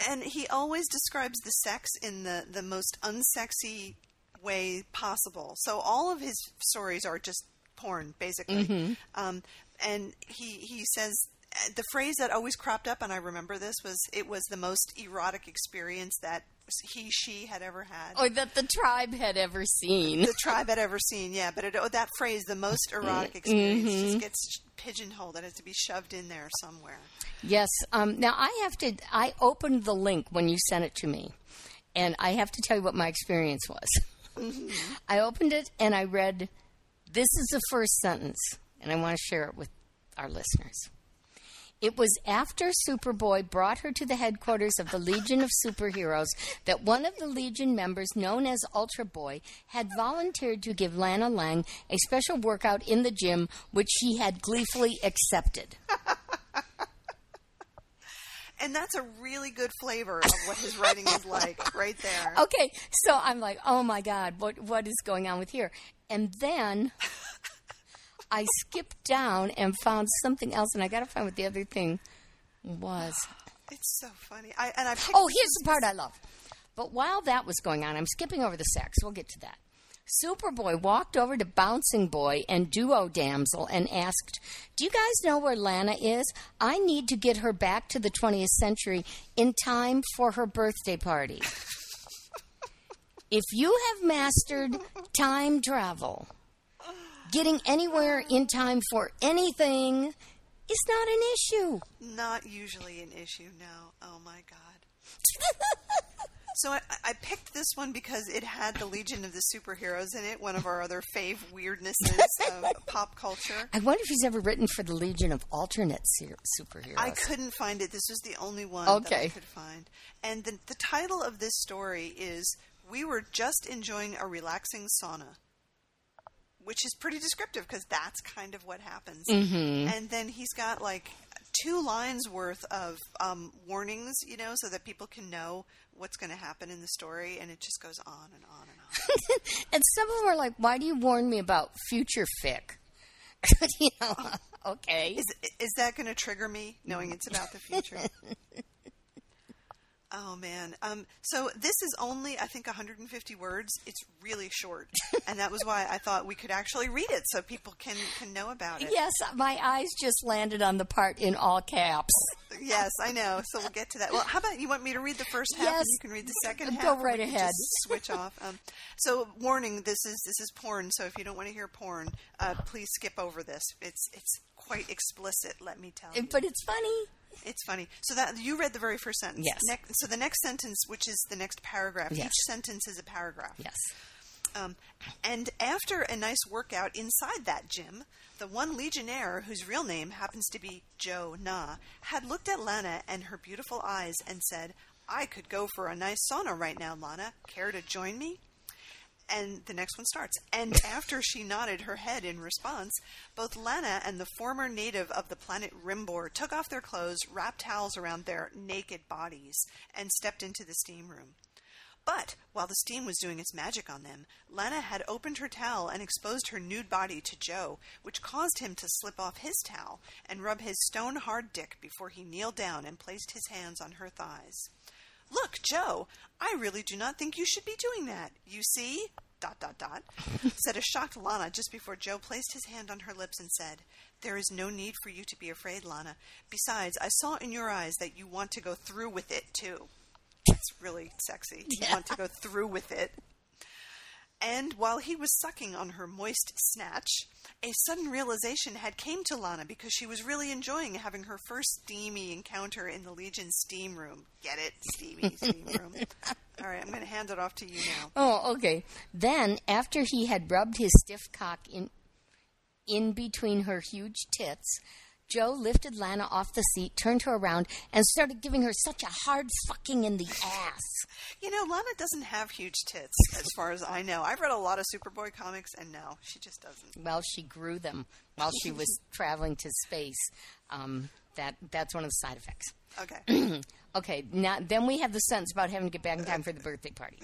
and he always describes the sex in the the most unsexy way possible. So all of his stories are just porn, basically. Mm-hmm. Um, and he he says uh, the phrase that always cropped up, and I remember this was it was the most erotic experience that he she had ever had. Or that the tribe had ever seen. the tribe had ever seen, yeah, but it, oh, that phrase, the most erotic experience, just gets pigeonholed. It has to be shoved in there somewhere. Yes. Um, now I have to. I opened the link when you sent it to me, and I have to tell you what my experience was. I opened it and I read. This is the first sentence, and I want to share it with our listeners. It was after Superboy brought her to the headquarters of the Legion of Superheroes that one of the Legion members, known as Ultra Boy, had volunteered to give Lana Lang a special workout in the gym, which she had gleefully accepted. And that's a really good flavor of what his writing is like, right there. Okay, so I'm like, oh my God, what what is going on with here? And then I skipped down and found something else, and I got to find what the other thing was. It's so funny. I and I Oh, here's the part I love. But while that was going on, I'm skipping over the sex. We'll get to that. Superboy walked over to Bouncing Boy and Duo Damsel and asked, Do you guys know where Lana is? I need to get her back to the 20th century in time for her birthday party. if you have mastered time travel, getting anywhere in time for anything is not an issue. not usually an issue. No. Oh my god. So I, I picked this one because it had the Legion of the Superheroes in it, one of our other fave weirdnesses of pop culture. I wonder if he's ever written for the Legion of alternate ser- superheroes. I couldn't find it. This was the only one that I could find. And the, the title of this story is We Were Just Enjoying a Relaxing Sauna. Which is pretty descriptive because that's kind of what happens. Mm-hmm. And then he's got like two lines worth of um, warnings, you know, so that people can know what's going to happen in the story. And it just goes on and on and on. And some of them are like, "Why do you warn me about future fic?" you know, okay. Is, is that going to trigger me knowing it's about the future? Oh man. Um, so this is only I think 150 words. It's really short, and that was why I thought we could actually read it so people can can know about it. Yes, my eyes just landed on the part in all caps. Yes, I know. So we'll get to that. Well, how about you want me to read the first half Yes. and you can read the second half? or right ahead. Switch off. Um, so, warning: this is this is porn. So if you don't want to hear porn, uh, please skip over this. It's it's quite explicit. Let me tell you. But it's funny. It's funny. So that you read the very first sentence. Yes. Next, so the next sentence, which is the next paragraph, Yes. each sentence is a paragraph. Yes. Um, and after a nice workout inside that gym, the one Legionnaire, whose real name happens to be Joe Na, had looked at Lana and her beautiful eyes and said, I could go for a nice sauna right now, Lana. Care to join me? And the next one starts. And after she nodded her head in response, both Lana and the former native of the planet Rimbor took off their clothes, wrapped towels around their naked bodies, and stepped into the steam room. But while the steam was doing its magic on them, Lana had opened her towel and exposed her nude body to Joe, which caused him to slip off his towel and rub his stone hard dick before he kneeled down and placed his hands on her thighs. Look, Joe, I really do not think you should be doing that. You see? Dot, dot, dot, said a shocked Lana just before Joe placed his hand on her lips and said, There is no need for you to be afraid, Lana. Besides, I saw in your eyes that you want to go through with it, too. It's really sexy. You want to go through with it. And while he was sucking on her moist snatch, a sudden realization had came to Lana because she was really enjoying having her first steamy encounter in the Legion steam room. Get it? Steamy steam room. All right, I'm going to hand it off to you now. Oh, okay. Then, after he had rubbed his stiff cock in in between her huge tits, Joe lifted Lana off the seat, turned her around, and started giving her such a hard fucking in the ass. You know, Lana doesn't have huge tits, as far as I know. I've read a lot of Superboy comics, and no, she just doesn't. Well, she grew them while she was traveling to space. Um, that that's one of the side effects. Okay. Okay, now then we have the sentence about having to get back in time for the birthday party.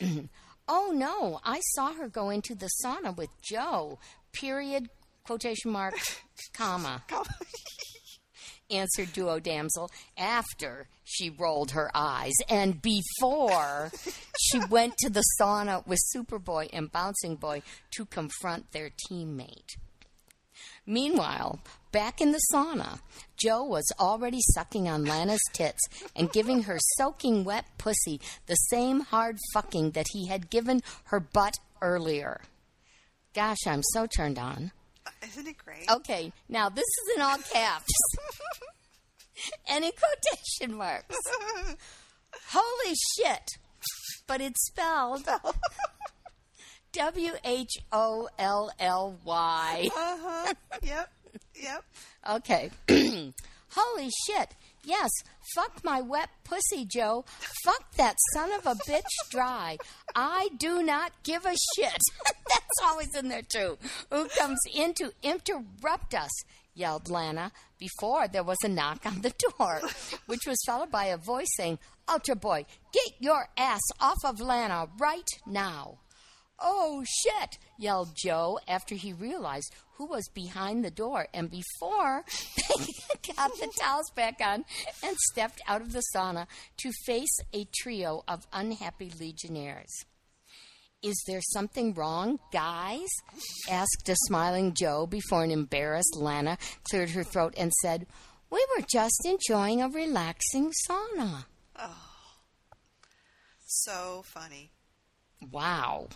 oh no, I saw her go into the sauna with Joe. Period. Quotation mark, comma. Answered duo damsel after she rolled her eyes and before she went to the sauna with Superboy and Bouncing Boy to confront their teammate. Meanwhile, back in the sauna, Joe was already sucking on Lana's tits and giving her soaking wet pussy the same hard fucking that he had given her butt earlier. Gosh, I'm so turned on. Isn't it great? Okay, now this is in all caps and in quotation marks. Holy shit! But it's spelled W H O L L Y. Uh huh. Yep. Yep. Okay. Holy shit. Yes, fuck my wet pussy, Joe. Fuck that son of a bitch dry. I do not give a shit. That's always in there, too. Who comes in to interrupt us? yelled Lana before there was a knock on the door, which was followed by a voice saying, Ultra Boy, get your ass off of Lana right now. Oh shit! yelled Joe after he realized who was behind the door and before they got the towels back on and stepped out of the sauna to face a trio of unhappy legionnaires. Is there something wrong, guys? asked a smiling Joe before an embarrassed Lana cleared her throat and said, We were just enjoying a relaxing sauna. Oh, so funny. Wow.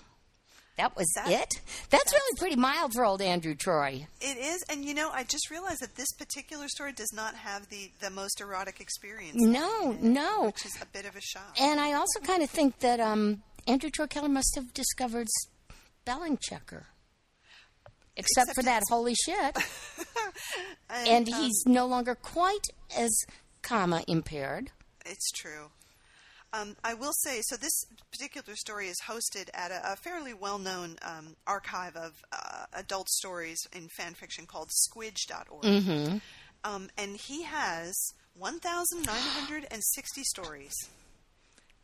That was That- it? That's, really pretty mild for old Andrew Troy. It is, and you know, I just realized that this particular story does not have the the most erotic experience. No, it, no. which is a bit of a shock. And I also kind of think that um, Andrew Troy Keller must have discovered spelling checker. Except, Except for that holy shit. and um, he's no longer quite as comma impaired. It's true. Um, I will say, so this particular story is hosted at a, a fairly well-known um, archive of uh, adult stories in fan fiction called Squidge.org. Mm-hmm. Um, and he has 1,960 stories.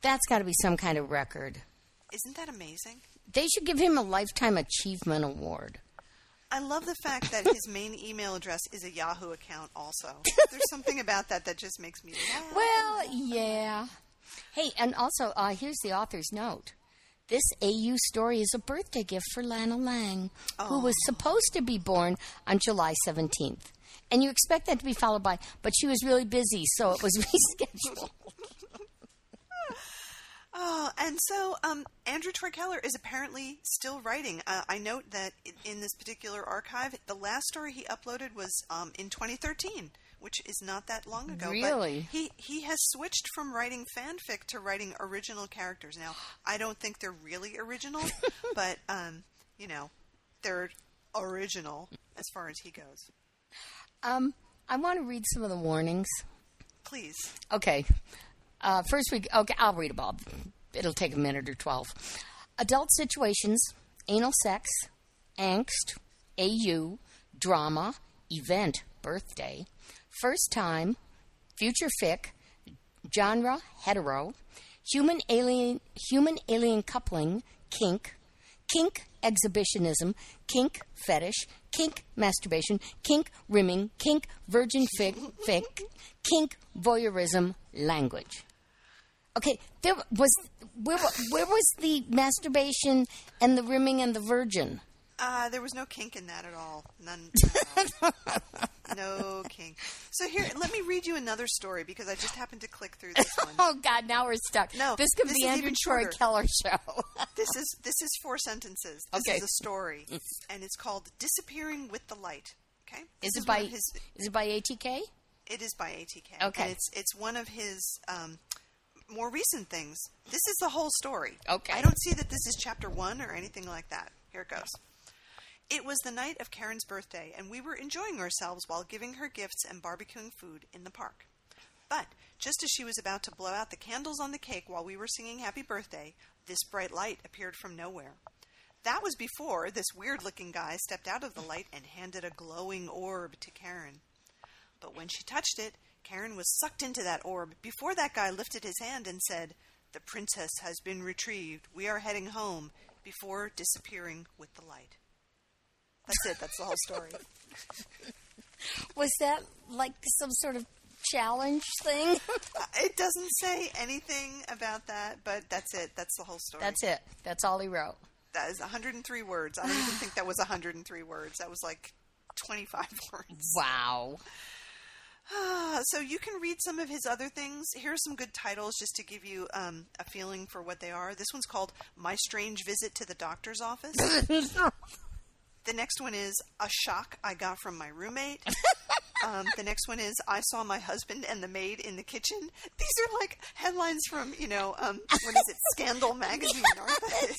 That's got to be some kind of record. Isn't that amazing? They should give him a Lifetime Achievement Award. I love the fact that his main email address is a Yahoo account also. There's something about that that just makes me laugh. Well, yeah. Hey, and also, uh, here's the author's note. This AU story is a birthday gift for Lana Lang, who was supposed to be born on July 17th. And you expect that to be followed by, but she was really busy, so it was rescheduled. Oh, and so um, Andrew Troy Keller is apparently still writing. Uh, I note that i- in this particular archive, the last story he uploaded was um, in 2013, which is not that long ago. Really? But he he has switched from writing fanfic to writing original characters. Now, I don't think they're really original, but um, you know, they're original as far as he goes. Um, I want to read some of the warnings. Please. Okay. Uh, first week. Okay, I'll read them all. It'll take a minute or twelve. Adult situations, anal sex, angst, AU, drama, event, birthday, first time, future fic, genre, hetero, human alien, human alien coupling, kink, kink exhibitionism, kink fetish, kink masturbation, kink rimming, kink virgin fic, fic kink voyeurism language. Okay, there was where where was the masturbation and the rimming and the virgin? Uh, there was no kink in that at all. None. at all. no kink. So here, let me read you another story because I just happened to click through this one. Oh God, now we're stuck. No, this could this be Andrew Troy. Keller show. This is this is four sentences. This Okay. is a story, and it's called "Disappearing with the Light." Okay. is it by his? is it by ATK? It is by ATK. Okay. And it's it's one of his um, more recent things. This is the whole story. Okay. I don't see that this is chapter one or anything like that. Here it goes. It was the night of Karen's birthday, and we were enjoying ourselves while giving her gifts and barbecuing food in the park. But just as she was about to blow out the candles on the cake while we were singing Happy Birthday, this bright light appeared from nowhere. That was before this weird looking guy stepped out of the light and handed a glowing orb to Karen. But when she touched it, Karen was sucked into that orb before that guy lifted his hand and said, The princess has been retrieved. We are heading home, before disappearing with the light. That's it. That's the whole story. Was that like some sort of challenge thing? Uh, it doesn't say anything about that, but that's it. That's the whole story. That's it. That's all he wrote. That is 103 words. I don't even think that was 103 words. That was like 25 words. Wow. Ah, so you can read some of his other things. Here are some good titles just to give you um, a feeling for what they are. This one's called My Strange Visit to the Doctor's Office. the next one is A Shock I Got from My Roommate. um, the next one is I Saw My Husband and the Maid in the Kitchen. These are like headlines from, you know, um, what is it, Scandal Magazine, they?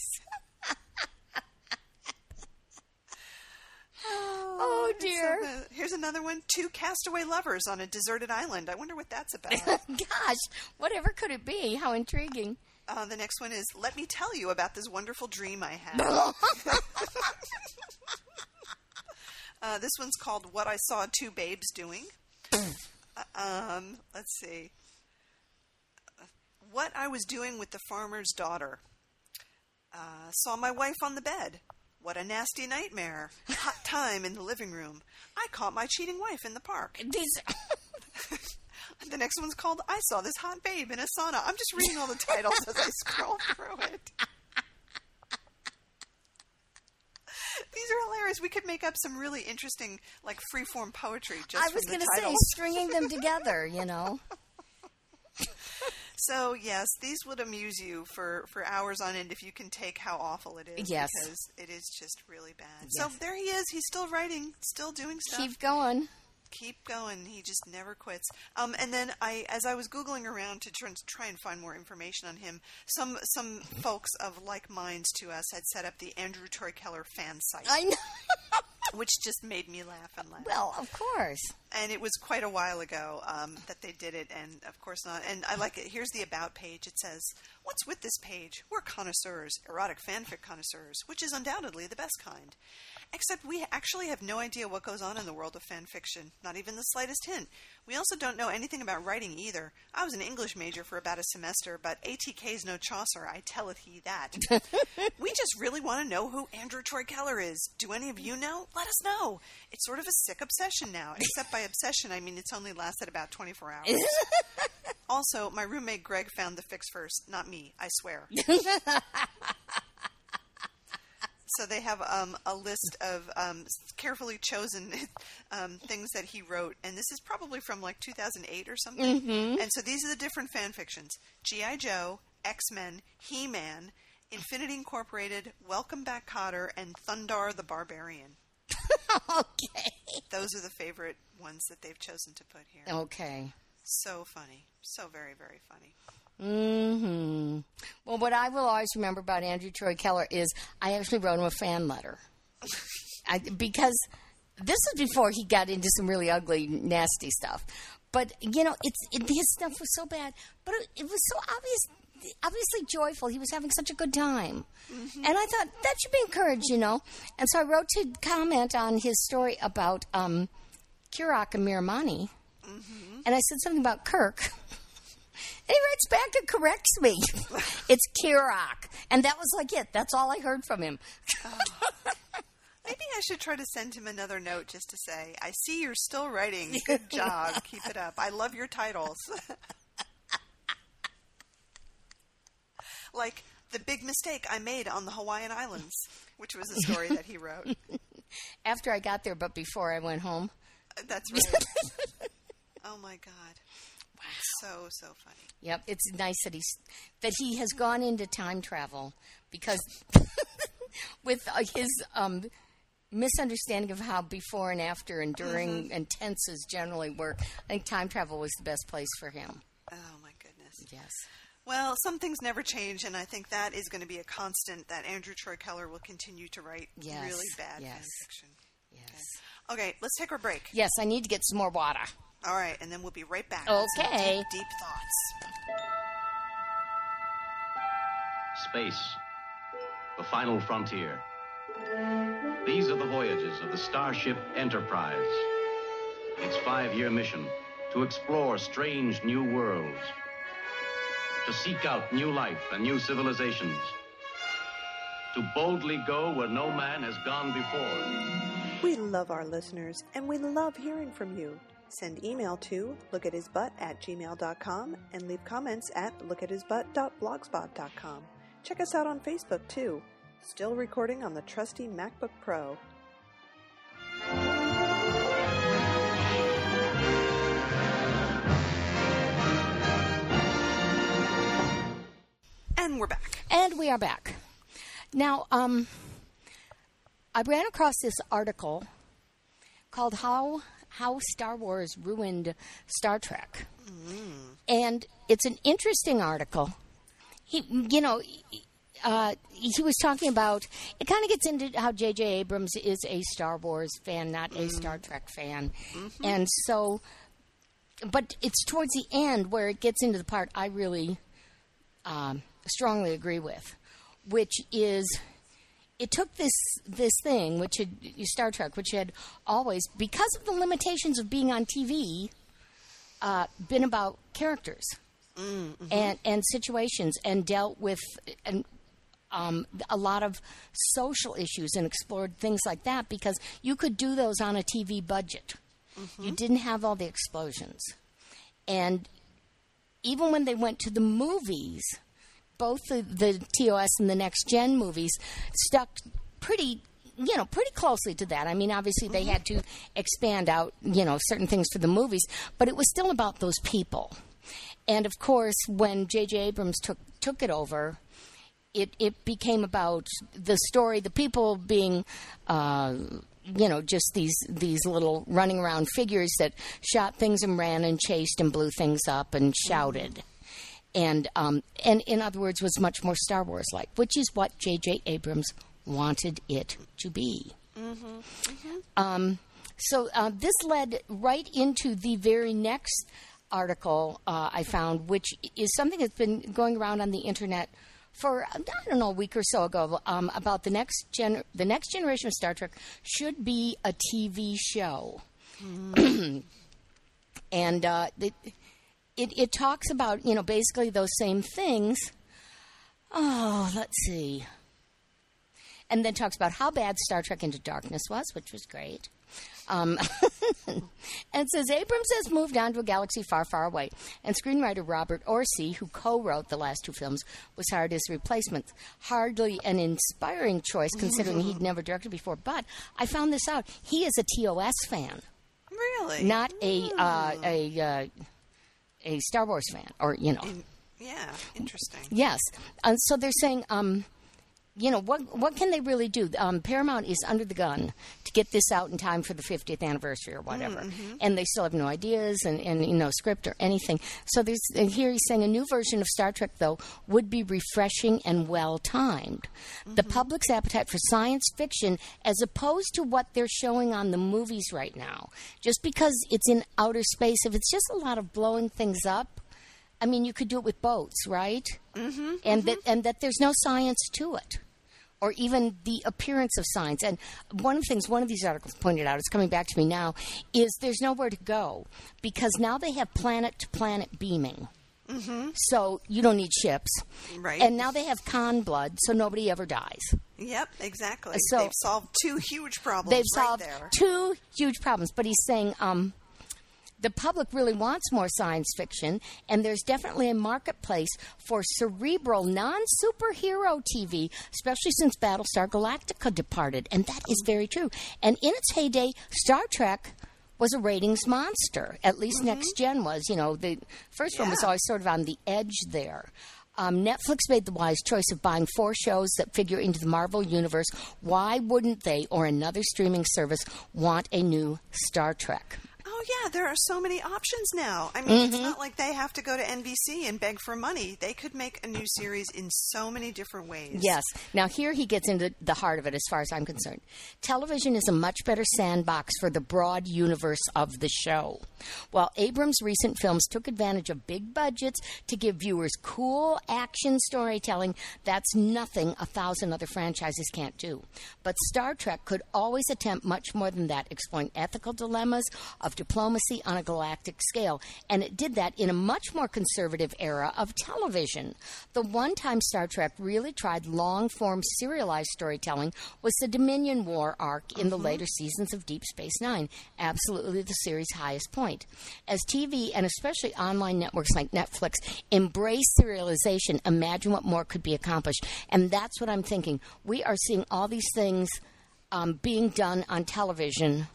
Oh dear. Here's another one. Two castaway lovers on a deserted island. I wonder what that's about. Gosh, whatever could it be? How intriguing. Uh, the next one is Let me tell you about this wonderful dream I had. uh, this one's called What I Saw Two Babes Doing. Uh, um, let's see. Uh, What I was doing with the farmer's daughter. Uh, saw my wife on the bed. What a nasty nightmare. Hot time in the living room. I caught my cheating wife in the park. These The next one's called I Saw This Hot Babe in a Sauna. I'm just reading all the titles as I scroll through it. These are hilarious. We could make up some really interesting, like, freeform poetry just I was going to say stringing them together, you know. So, yes, these would amuse you for, for hours on end if you can take how awful it is. Yes. Because it is just really bad. Yes. So, there he is. He's still writing, still doing stuff. Keep going. Keep going. He just never quits. Um, and then I, as I was googling around to try, try and find more information on him, some some folks of like minds to us had set up the Andrew Troy Keller fan site, I know. which just made me laugh and laugh. well, of course. and it was quite a while ago um, that they did it, and of course not. And I like it. Here's the about page. It says, "What's with this page? We're connoisseurs, erotic fanfic connoisseurs, which is undoubtedly the best kind." Except we actually have no idea what goes on in the world of fan fiction, not even the slightest hint. We also don't know anything about writing either. I was an English major for about a semester, but ATK's no Chaucer, I telleth he that. we just really want to know who Andrew Troy Keller is. Do any of you know? Let us know. It's sort of a sick obsession now, except by obsession, I mean it's only lasted about 24 hours. also, my roommate Greg found the fix first, not me, I swear. So they have um, a list of um, carefully chosen um, things that he wrote, and this is probably from like 2008 or something. And so these are the different fan fictions: GI Joe, X Men, He Man, Infinity Incorporated, Welcome Back Kotter, and Thundarr the Barbarian. okay. Those are the favorite ones that they've chosen to put here. Okay. So funny. So very, very funny. Hmm. Well, what I will always remember about Andrew Troy Keller is I actually wrote him a fan letter, I, because this was before he got into some really ugly, nasty stuff. But you know, it's it, his stuff was so bad, but it, it was so obvious, obviously joyful. He was having such a good time, and I thought that should be encouraged, you know. And so I wrote to comment on his story about um, Kirok and Miramanee, and I said something about Kirk. He writes back and corrects me. it's Kirok. And that was like it. That's all I heard from him. Maybe I should try to send him another note just to say, I see you're still writing. Good job. Keep it up. I love your titles. like the big mistake I made on the Hawaiian Islands, which was a story that he wrote. After I got there, but before I went home. That's right. oh my God. So, so funny. Yep, it's nice that he's that he has gone into time travel because with uh, his um, misunderstanding of how before and after and during and tenses generally work. I think time travel was the best place for him. Oh my goodness. Yes. Well, some things never change, and I think that is going to be a constant that Andrew Troy Keller will continue to write Yes, really bad yes. fiction. Yes. Okay, let's take a break. Yes, I need to get some more water. All right, and then we'll be right back. Okay. Deep, deep thoughts. Space. The final frontier. These are the voyages of the Starship Enterprise. Its five year mission to explore strange new worlds, to seek out new life and new civilizations, to boldly go where no man has gone before. We love our listeners and we love hearing from you. Send email to lookathisbutt at gmail.com and leave comments at lookathisbutt.blogspot.com. Check us out on Facebook too. Still recording on the trusty MacBook Pro. And we're back. And we are back. Now, um, I ran across this article called "How How Star Wars Ruined Star Trek," and it's an interesting article. He, you know, uh, he was talking about. It kind of gets into how J.J. Abrams is a Star Wars fan, not a Star Trek fan, and so. But it's towards the end where it gets into the part I really um, strongly agree with, which is it took this this thing, which had Star Trek, which had always, because of the limitations of being on TV, uh, been about characters and and situations, and dealt with and. Um, a lot of social issues and explored things like that because you could do those on a TV budget. You didn't have all the explosions. And even when they went to the movies, both the, the TOS and the next gen movies stuck pretty you know pretty closely to that. I mean, obviously they had to expand out, you know, certain things for the movies, but it was still about those people. And of course, when J.J. Abrams took took it over, it it became about the story, the people being. Uh, you know, just these these little running around figures that shot things and ran and chased and blew things up and shouted, and um, and in other words, was much more Star Wars like, which is what J.J. Abrams wanted it to be. Um, so uh, this led right into the very next article uh, I found, which is something that's been going around on the internet for I don't know a week or so ago um, about the next gen the next generation of Star Trek should be a TV show, and uh, it, it it talks about you know basically those same things. Oh, let's see. And then talks about how bad Star Trek Into Darkness was, which was great. Um, and says Abrams has moved on to a galaxy far, far away, and screenwriter Robert Orci, who co-wrote the last two films, was hired as replacement. Hardly an inspiring choice, considering he'd never directed before. But I found this out: he is a TOS fan, Really? not a uh, a uh, a Star Wars fan, or you know. In- yeah, interesting. Yes. Uh, so they're saying um, you know what what can they really do? Um, Paramount is under the gun to get this out in time for the 50th anniversary or whatever, and they still have no ideas and, and you know script or anything. So there's and here he's saying a new version of Star Trek though would be refreshing and well timed. The public's appetite for science fiction, as opposed to what they're showing on the movies right now, just because it's in outer space, if it's just a lot of blowing things up. I mean, you could do it with boats, right? Mm-hmm, and that and that there's no science to it, or even the appearance of science. And one of the things one of these articles pointed out, it's coming back to me now, is there's nowhere to go because now they have planet to planet beaming. Mm-hmm. So you don't need ships, Right. And now they have Khan blood, so nobody ever dies. Yep, exactly. So- They've solved two huge problems. They've right solved there. two huge problems. But he's saying um, the public really wants more science fiction, and there's definitely a marketplace for cerebral, non superhero TV, especially since Battlestar Galactica departed. And that is very true. And in its heyday, Star Trek. Was a ratings monster. At least Next Gen was. You know, the first one was Mm-hmm. Always sort of on the edge there. Um, Netflix made the wise choice of buying four shows that figure into the Marvel universe. Why wouldn't they, or another streaming service, want a new Star Trek? Oh yeah, there are so many options now. I mean, Mm-hmm. it's not like they have to go to NBC and beg for money. They could make a new series in so many different ways. Yes. Now, here he gets into the heart of it as far as I'm concerned. Television is a much better sandbox for the broad universe of the show. While Abrams' recent films took advantage of big budgets to give viewers cool action storytelling, that's nothing a thousand other franchises can't do. But Star Trek could always attempt much more than that, exploring ethical dilemmas of diplomacy on a galactic scale. And it did that in a much more conservative era of television. The one time Star Trek really tried long form serialized storytelling was the Dominion War arc in the later seasons of Deep Space Nine. Absolutely the series' highest point. As TV and especially online networks like Netflix embrace serialization, imagine what more could be accomplished. And that's what I'm thinking. We are seeing all these things um, being done on television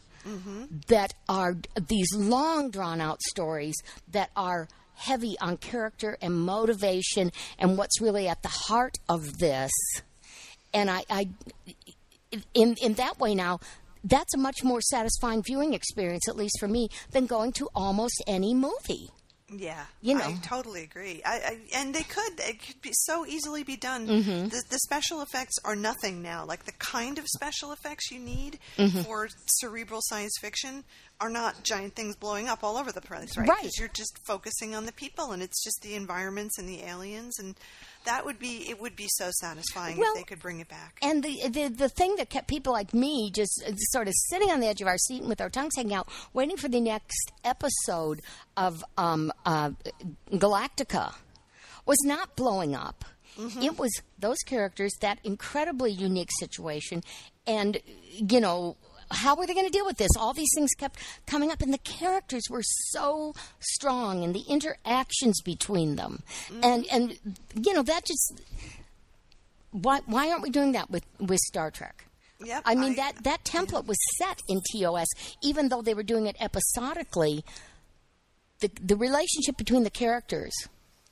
that are these long drawn out stories that are heavy on character and motivation and what's really at the heart of this. And I, I in in that way now, that's a much more satisfying viewing experience, at least for me, than going to almost any movie. Yeah, You know. I totally agree. I, I and they could it could be so easily be done. Mm-hmm. The, the special effects are nothing now. Like the kind of special effects you need Mm-hmm. for cerebral science fiction are not giant things blowing up all over the place, right? Right. Because you're just focusing on the people, and it's just the environments and the aliens, and that would be it. Would be so satisfying Well, if they could bring it back. And the, the the thing that kept people like me just uh, sort of sitting on the edge of our seat with our tongues hanging out, waiting for the next episode of um, uh, Galactica, was not blowing up. It was those characters, that incredibly unique situation, and you know. How were they going to deal with this? All these things kept coming up, and the characters were so strong, and the interactions between them, mm. and and you know that just why why aren't we doing that with with Star Trek? Yep, I mean I- that that template was set in TOS, even though they were doing it episodically. The the relationship between the characters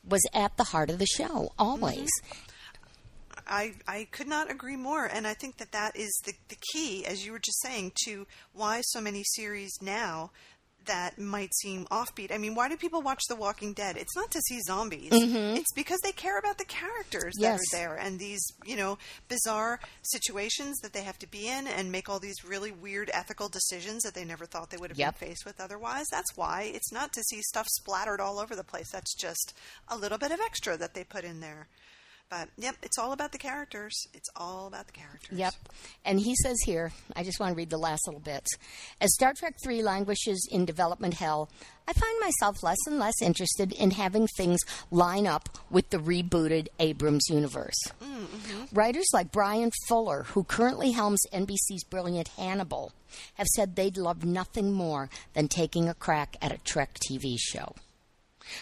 was at the heart of the show always. Mm-hmm. I, I could not agree more, and I think that that is the, the key, as you were just saying, to why so many series now that might seem offbeat. I mean, why do people watch The Walking Dead? It's not to see zombies. Mm-hmm. It's because they care about the characters Yes. that are there and these, you know, bizarre situations that they have to be in and make all these really weird ethical decisions that they never thought they would have Yep. been faced with otherwise. That's why it's not to see stuff splattered all over the place. That's just a little bit of extra that they put in there. But yep, it's all about the characters. It's all about the characters. Yep. And he says here, I just want to read the last little bits. As Star Trek 3 languishes in development hell, I find myself less and less interested in having things line up with the rebooted Abrams universe. Mm, mm-hmm. Writers like Bryan Fuller, who currently helms NBC's brilliant Hannibal, have said they'd love nothing more than taking a crack at a Trek TV show.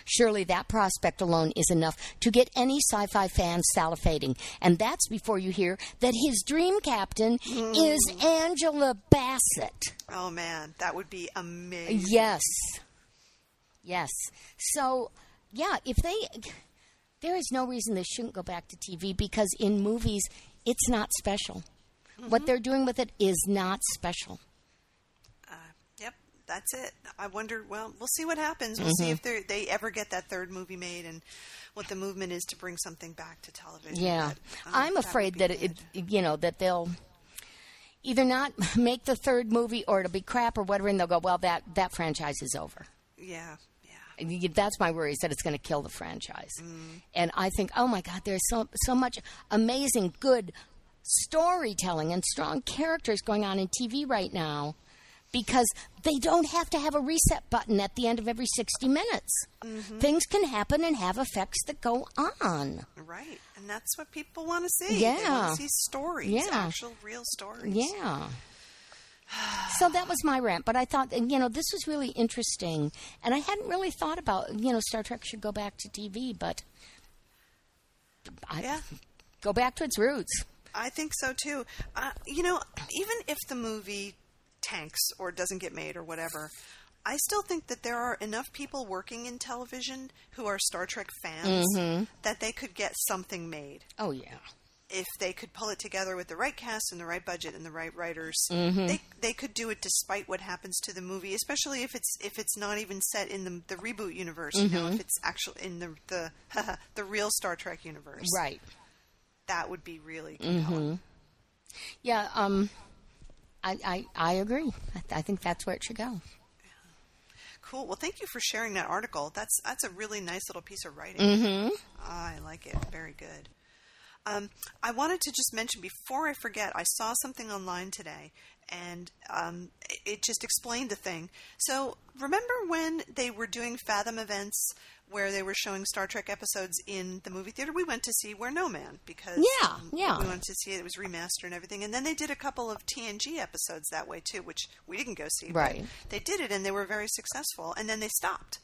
Surely that prospect alone is enough to get any sci fi fan salivating. And that's before you hear that his dream captain is Angela Bassett. Oh man, that would be amazing. Yes. Yes. So, yeah, if they. There is no reason they shouldn't go back to TV because in movies, it's not special. Mm-hmm. What they're doing with it is not special. That's it. I wonder. Well, we'll see what happens. We'll Mm-hmm. see if they they ever get that third movie made and what the movement is to bring something back to television. Yeah, But, um, I'm would afraid that it, you know, that they'll either not make the third movie or it'll be crap or whatever, and they'll go, well, that that franchise is over. Yeah, yeah. That's my worry is that it's going to kill the franchise. Mm. And I think, oh my God, there's so so much amazing, good storytelling and strong characters going on in TV right now because they don't have to have a reset button at the end of every 60 minutes. Mm-hmm. Things can happen and have effects that go on. Right, and that's what people want to see. they Yeah. want to see stories, Yeah. actual real stories. Yeah. So that was my rant, but I thought, you know, this was really interesting, and I hadn't really thought about, you know, Star Trek should go back to TV, but I, Yeah. go back to its roots. I think so too. Uh, you know, even if the movie tanks or doesn't get made or whatever, I still think that there are enough people working in television who are Star Trek fans Mm-hmm. that they could get something made Oh yeah, if they could pull it together with the right cast and the right budget and the right writers. Mm-hmm. They they could do it despite what happens to the movie, especially if it's if it's not even set in the the reboot universe. You know, if it's actually in the the the real Star Trek universe, right. That would be really compelling. Yeah, um, I I, I agree. I, th- I think that's where it should go. Cool. Well, thank you for sharing that article. That's that's a really nice little piece of writing. Mm-hmm. I like it. Very good. Um, I wanted to just mention before I forget. I saw something online today, and um, it, it just explained a thing. So remember when they were doing Fathom events where they were showing Star Trek episodes in the movie theater? We went to see Where No Man because Yeah, yeah. we wanted to see it. It was remastered and everything, and then they did a couple of TNG episodes that way too, which we didn't go see. but Right. they did it and they were very successful and then they stopped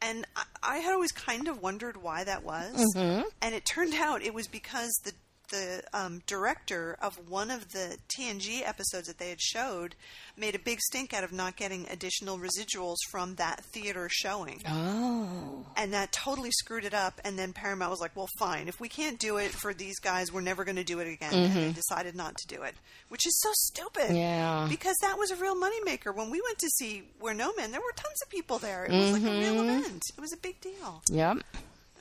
and I, I had always kind of wondered why that was Mm-hmm. and it turned out it was because the the um, director of one of the TNG episodes that they had showed made a big stink out of not getting additional residuals from that theater showing. Oh, And that totally screwed it up. And then Paramount was like, well, fine. If we can't do it for these guys, we're never going to do it again. And they decided not to do it, which is so stupid. Mm-hmm. Yeah. Because that was a real moneymaker. When we went to see Where No Man, there were tons of people there. It was like a real Mm-hmm. event. It was a big deal. yep.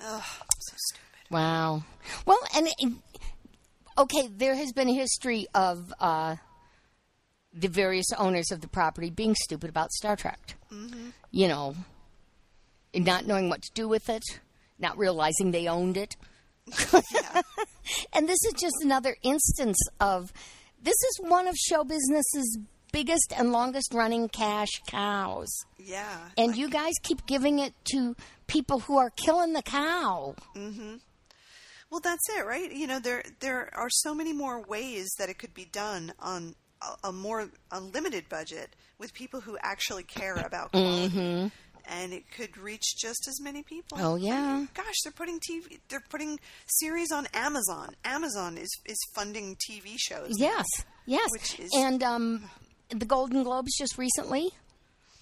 Ugh, so stupid. Wow. Well, and it, okay, there has been a history of uh, the various owners of the property being stupid about Star Trek. Mm-hmm. You know, not knowing what to do with it, not realizing they owned it. and this is just another instance of this is one of show business's biggest and longest running cash cows. Yeah. And like- you guys keep giving it to people who are killing the cow. Well, that's it, right? You know, there there are so many more ways that it could be done on a, a more unlimited budget with people who actually care about quality, and it could reach just as many people. Mm-hmm. Oh, yeah. I mean, gosh, they're putting TV, they're putting series on Amazon. Amazon is is funding TV shows. Yes, yes. Which is- and um, the Golden Globes just recently,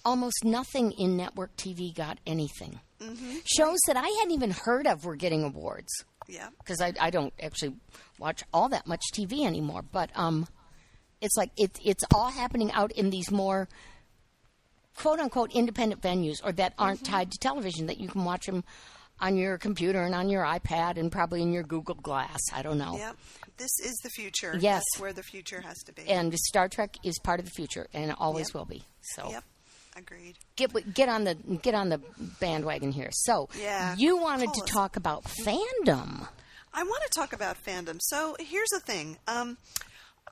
almost nothing in network TV got anything. Mm-hmm. Shows that I hadn't even heard of were getting awards Yeah. because I, I don't actually watch all that much TV anymore. But um, it's like it, it's all happening out in these more quote unquote independent venues or that aren't Mm-hmm. tied to television that you can watch them on your computer and on your iPad and probably in your Google Glass. I don't know. Yep. This is the future. Yes. That's where the future has to be. and Star Trek is part of the future and always Yep. will be. So Yep. Agreed. get get on the get on the bandwagon here. So Yeah, you wanted to us. talk about fandom. I want to talk about fandom. So here's the thing. Um,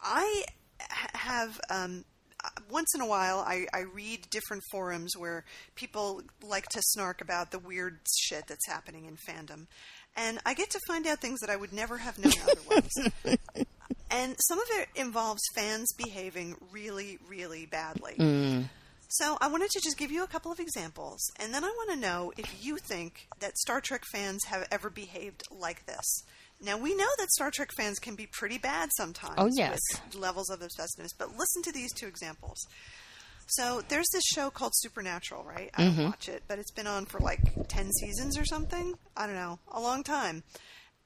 I have um, once in a while I, I read different forums where people like to snark about the weird shit that's happening in fandom, and I get to find out things that I would never have known otherwise. and some of it involves fans behaving really, really badly. So I wanted to just give you a couple of examples, and then I want to know if you think that Star Trek fans have ever behaved like this. Now we know that Star Trek fans can be pretty bad sometimes. Oh, yes. with levels of obsessiveness. But listen to these two examples. So there's this show called Supernatural, right? I don't mm-hmm. watch it, but it's been on for like ten seasons or something. I don't know, a long time.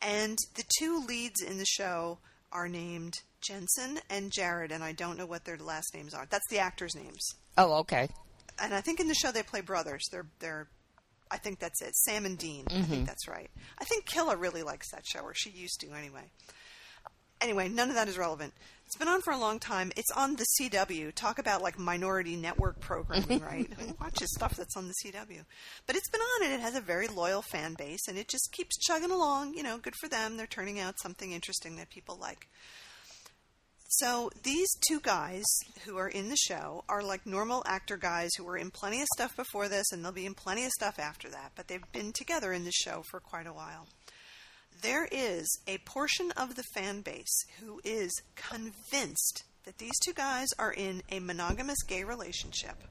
And the two leads in the show are named Jensen and Jared, and I don't know what their last names are. That's the actors' names. Oh, okay. And I think in the show they play brothers. They're they're I think that's it. Sam and Dean. I think mm-hmm. that's right. I think Killa really likes that show, or she used to anyway. Anyway, none of that is relevant. It's been on for a long time. It's on the CW. Talk about like minority network programming, right? Who watches stuff that's on the CW? But it's been on and it has a very loyal fan base and it just keeps chugging along. You know, good for them. They're turning out something interesting that people like. So these two guys who are in the show are like normal actor guys who were in plenty of stuff before this and they'll be in plenty of stuff after that, but they've been together in the show for quite a while. There is a portion of the fan base who is convinced that these two guys are in a monogamous gay relationship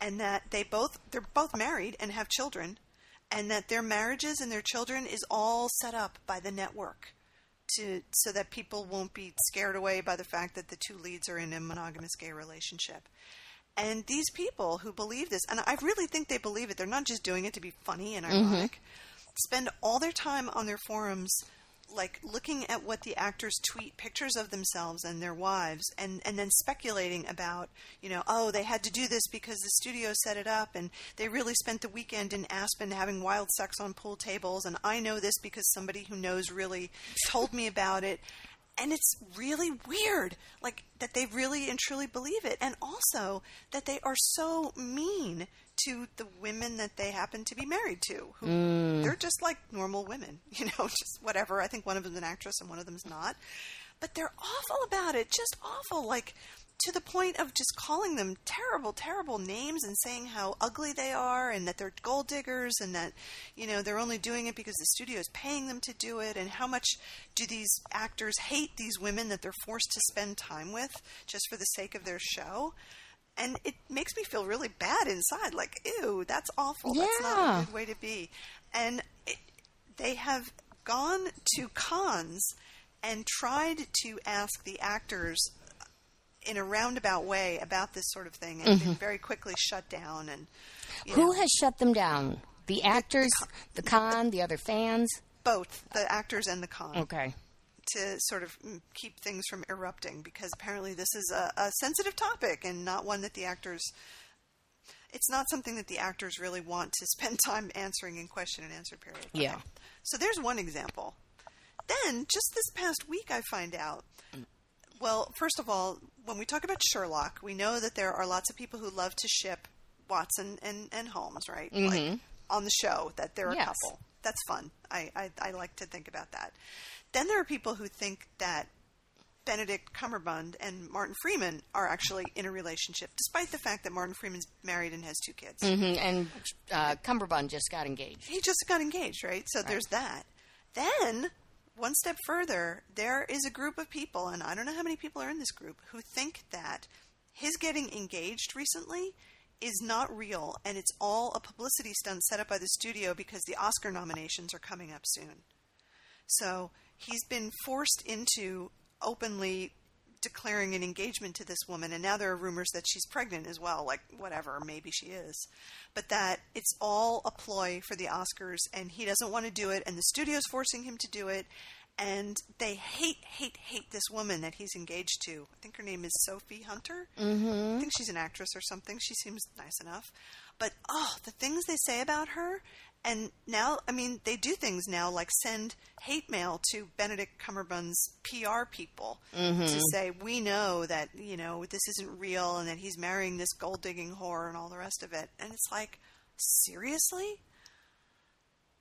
and that they both they're both married and have children and that their marriages and their children is all set up by the network to so that people won't be scared away by the fact that the two leads are in a monogamous gay relationship. And these people who believe this, and I really think they believe it, they're not just doing it to be funny and mm-hmm. ironic, spend all their time on their forums like looking at what the actors tweet pictures of themselves and their wives and and then speculating about you know oh they had to do this because the studio set it up and they really spent the weekend in Aspen having wild sex on pool tables and I know this because somebody who knows really told me about it. And it's really weird like that they really and truly believe it. And also that they are so mean to the women that they happen to be married to who mm. they're just like normal women you know just whatever. I think one of them's an actress and one of them's not. But they're awful about it just awful like to the point of just calling them terrible terrible names and saying how ugly they are and that they're gold diggers and that you know they're only doing it because the studio is paying them to do it. And how much do these actors hate these women that they're forced to spend time with just for the sake of their show and it makes me feel really bad inside like ew that's awful that's not a good way to be and it, they have gone to cons and tried to ask the actors in a roundabout way about this sort of thing and been very quickly shut down and Mm-hmm. Who know, has shut them down? The actors, the con, the other fans? both the actors and the con Okay. To sort of mm, keep things from erupting because apparently this is a, a sensitive topic and not one that the actors it's not something that the actors really want to spend time answering in question and answer period. Yeah. So there's one example. Then just this past week I find out well, first of all, when we talk about Sherlock, we know that there are lots of people who love to ship Watson and, and Holmes, right? Like on the show, that they're a Yes. couple. That's fun. I, I, I like to think about that. Then there are people who think that Benedict Cumberbund and Martin Freeman are actually in a relationship, despite the fact that Martin Freeman's married and has two kids. hmm And uh, Cumberbund just got engaged. He just got engaged, right? So there's that. Then, one step further, there is a group of people, and I don't know how many people are in this group, who think that his getting engaged recently is not real and it's all a publicity stunt set up by the studio because the Oscar nominations are coming up soon. So he's been forced into openly declaring an engagement to this woman, and now there are rumors that she's pregnant as well. Like, whatever, maybe she is. But that it's all a ploy for the Oscars, and he doesn't want to do it, and the studio's forcing him to do it. And they hate, hate, hate this woman that he's engaged to. I think her name is Sophie Hunter. Mm-hmm. I think she's an actress or something. She seems nice enough. But, oh, the things they say about her. And now, I mean, they do things now like send hate mail to Benedict Cumberbund's PR people to mm-hmm. say, we know that, you know, this isn't real and that he's marrying this gold digging whore and all the rest of it. And it's like, seriously?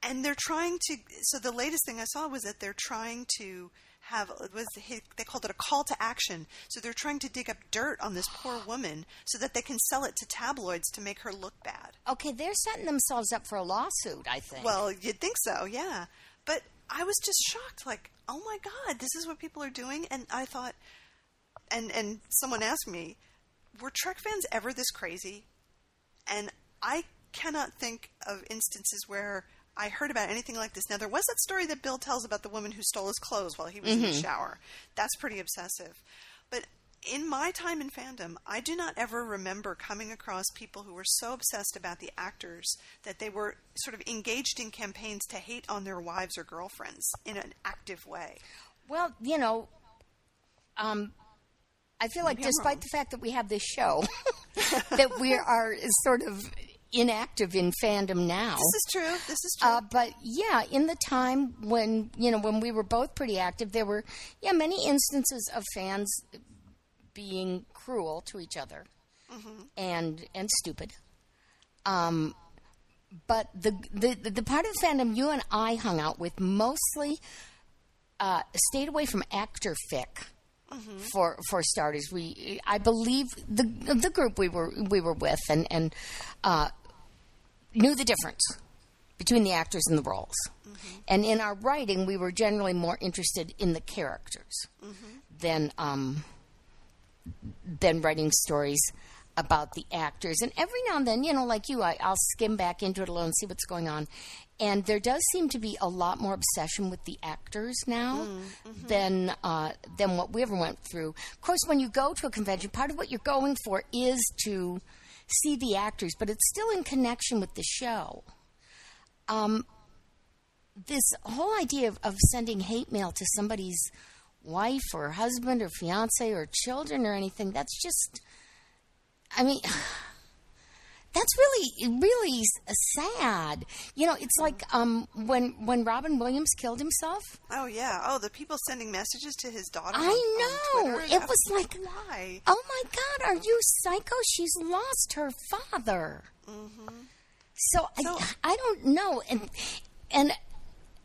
and they're trying to so the latest thing i saw was that they're trying to have was they called it a call to action. So they're trying to dig up dirt on this poor woman so that they can sell it to tabloids to make her look bad. Okay, they're setting themselves up for a lawsuit, I think. well you'd think so yeah. But i was just shocked like oh my god this is what people are doing. And i thought and and someone asked me were trek fans ever this crazy? And I cannot think of instances where I heard about anything like this. Now, there was that story that Bill tells about the woman who stole his clothes while he was in the shower. That's pretty obsessive. But in my time in fandom, I do not ever remember coming across people who were so obsessed about the actors that they were sort of engaged in campaigns to hate on their wives or girlfriends in an active way. Well, you know, um, I feel like Maybe I'm despite the fact that we have this show, that we are sort of inactive in fandom now. This is true. This is true. Uh, but yeah, in the time when you know when we were both pretty active, there were yeah many instances of fans being cruel to each other and and stupid. Um, but the, the the part of the fandom you and I hung out with mostly uh, stayed away from actor fic. For for starters, we I believe the the group we were we were with and and uh, knew the difference between the actors and the roles. And in our writing, we were generally more interested in the characters than um, than writing stories about the actors. And every now and then, you know, like you, I, I'll skim back into it a little and see what's going on. And there does seem to be a lot more obsession with the actors now than uh, than what we ever went through. Of course, when you go to a convention, part of what you're going for is to see the actors, but it's still in connection with the show. Um, this whole idea of, of sending hate mail to somebody's wife or husband or fiance or children or anything, that's just, I mean, that's really, really sad. You know, it's like um, when when Robin Williams killed himself. oh yeah. Oh, the people sending messages to his daughter. I on- on know. Twitter, It was like, why? Oh my God, are you psycho? She's lost her father. So, Mm-hmm. So- I, I don't know. And, and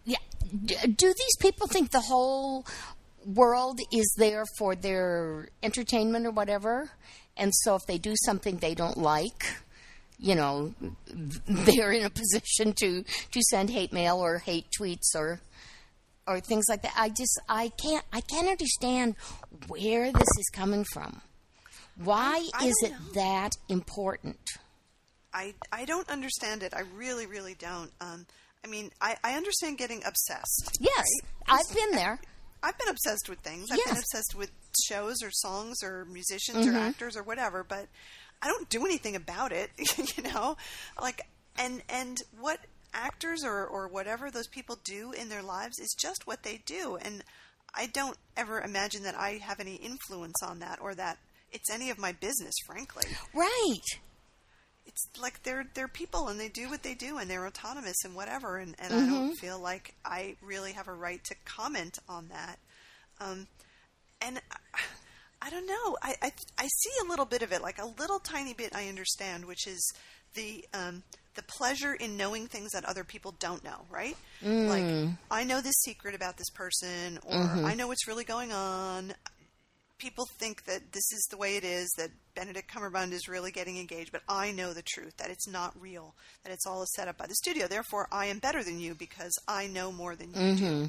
yeah, do these people think the whole world is there for their entertainment or whatever? And so if they do something they don't like, you know, they're in a position to, to send hate mail or hate tweets or or things like that. I just I can't I can't understand where this is coming from. Why I is it know. that important? I I don't understand it. I really, really don't. Um, I mean, I, I understand getting obsessed. Yes, right? I've been there. I've been obsessed with things. I've Yes. been obsessed with shows or songs or musicians Mm-hmm. or actors or whatever, but I don't do anything about it, you know? Like and and what actors or or whatever those people do in their lives is just what they do and I don't ever imagine that I have any influence on that or that it's any of my business, frankly. Right. It's like they're they're people and they do what they do and they're autonomous and whatever and, and I Mm-hmm. don't feel like I really have a right to comment on that. Um, and I, don't know. I, I I see a little bit of it, like a little tiny bit. I understand, which is the um, the pleasure in knowing things that other people don't know. Right? Like mm. I know this secret about this person, or mm-hmm. I know what's really going on. People think that this is the way it is. That Benedict Cumberbatch is really getting engaged, but I know the truth. That it's not real. That it's all set up by the studio. Therefore, I am better than you because I know more than you do. Mm-hmm.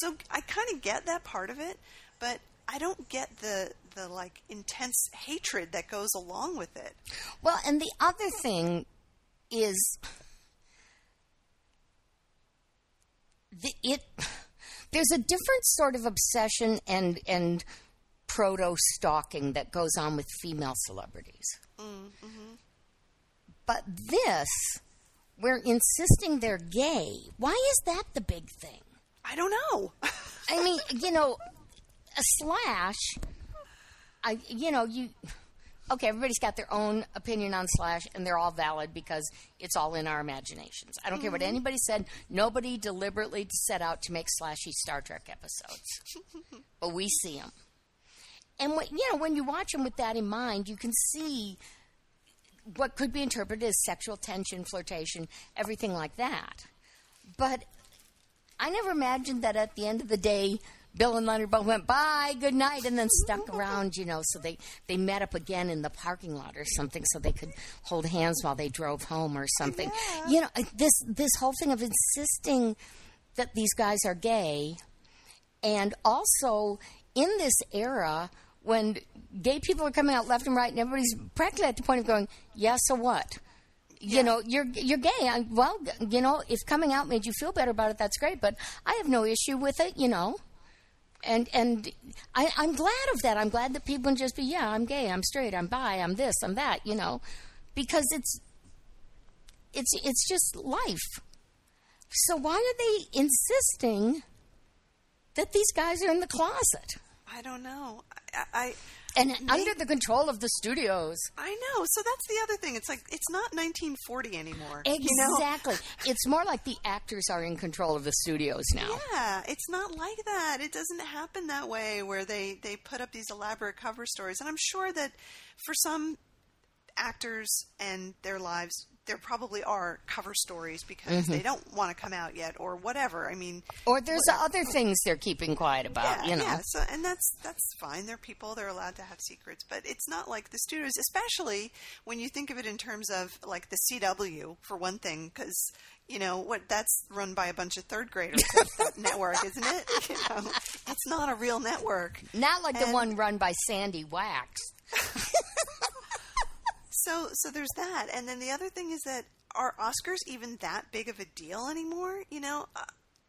So I kind of get that part of it, but I don't get the the like intense hatred that goes along with it. Well, and the other thing is the, it there's a different sort of obsession and and proto stalking that goes on with female celebrities. Mm-hmm. But this, we're insisting they're gay. Why is that the big thing? I don't know. I mean, you know, a slash. I, you know, you. Okay, everybody's got their own opinion on Slash, and they're all valid because it's all in our imaginations. I don't care what mm-hmm. anybody said. Nobody deliberately set out to make slashy Star Trek episodes, but we see them. And what, you know, when you watch them with that in mind, you can see what could be interpreted as sexual tension, flirtation, everything like that. But I never imagined that at the end of the day, Bill and Leonard both went bye, good night, and then stuck around. You know, so they they met up again in the parking lot or something, so they could hold hands while they drove home or something. You know, uh, this this whole thing of insisting that these guys are gay, and also in this era when gay people are coming out left and right, and everybody's practically at the point of going, "Yeah, so what?" you know you're you're gay I, well you know if coming out made you feel better about it that's great but i have no issue with it you know and and I, i'm glad of that. I'm glad that people can just be yeah i'm gay i'm straight i'm bi i'm this i'm that you know because it's it's it's just life. So why are they insisting that these guys are in the closet? I don't know. I, I and under the control of the studios. I know. So that's the other thing. It's like it's not 1940 anymore. You know? Exactly. it's more like the actors are in control of the studios now. Yeah, it's not like that. It doesn't happen that way where they they put up these elaborate cover stories. And I'm sure that for some actors and their lives there probably are cover stories because Mm-hmm. they don't want to come out yet or whatever. I mean, Or there's other things they're keeping quiet about, yeah, you know. yeah. So, and that's that's fine. They're people. They're allowed to have secrets, but it's not like the studios, especially when you think of it in terms of like the CW for one thing, because you know what that's run by a bunch of third graders. that network, isn't it? You know, it's not a real network. Not like the one run by Sandy Wax. So, so there's that, and then the other thing is that are Oscars even that big of a deal anymore? You know, Uh,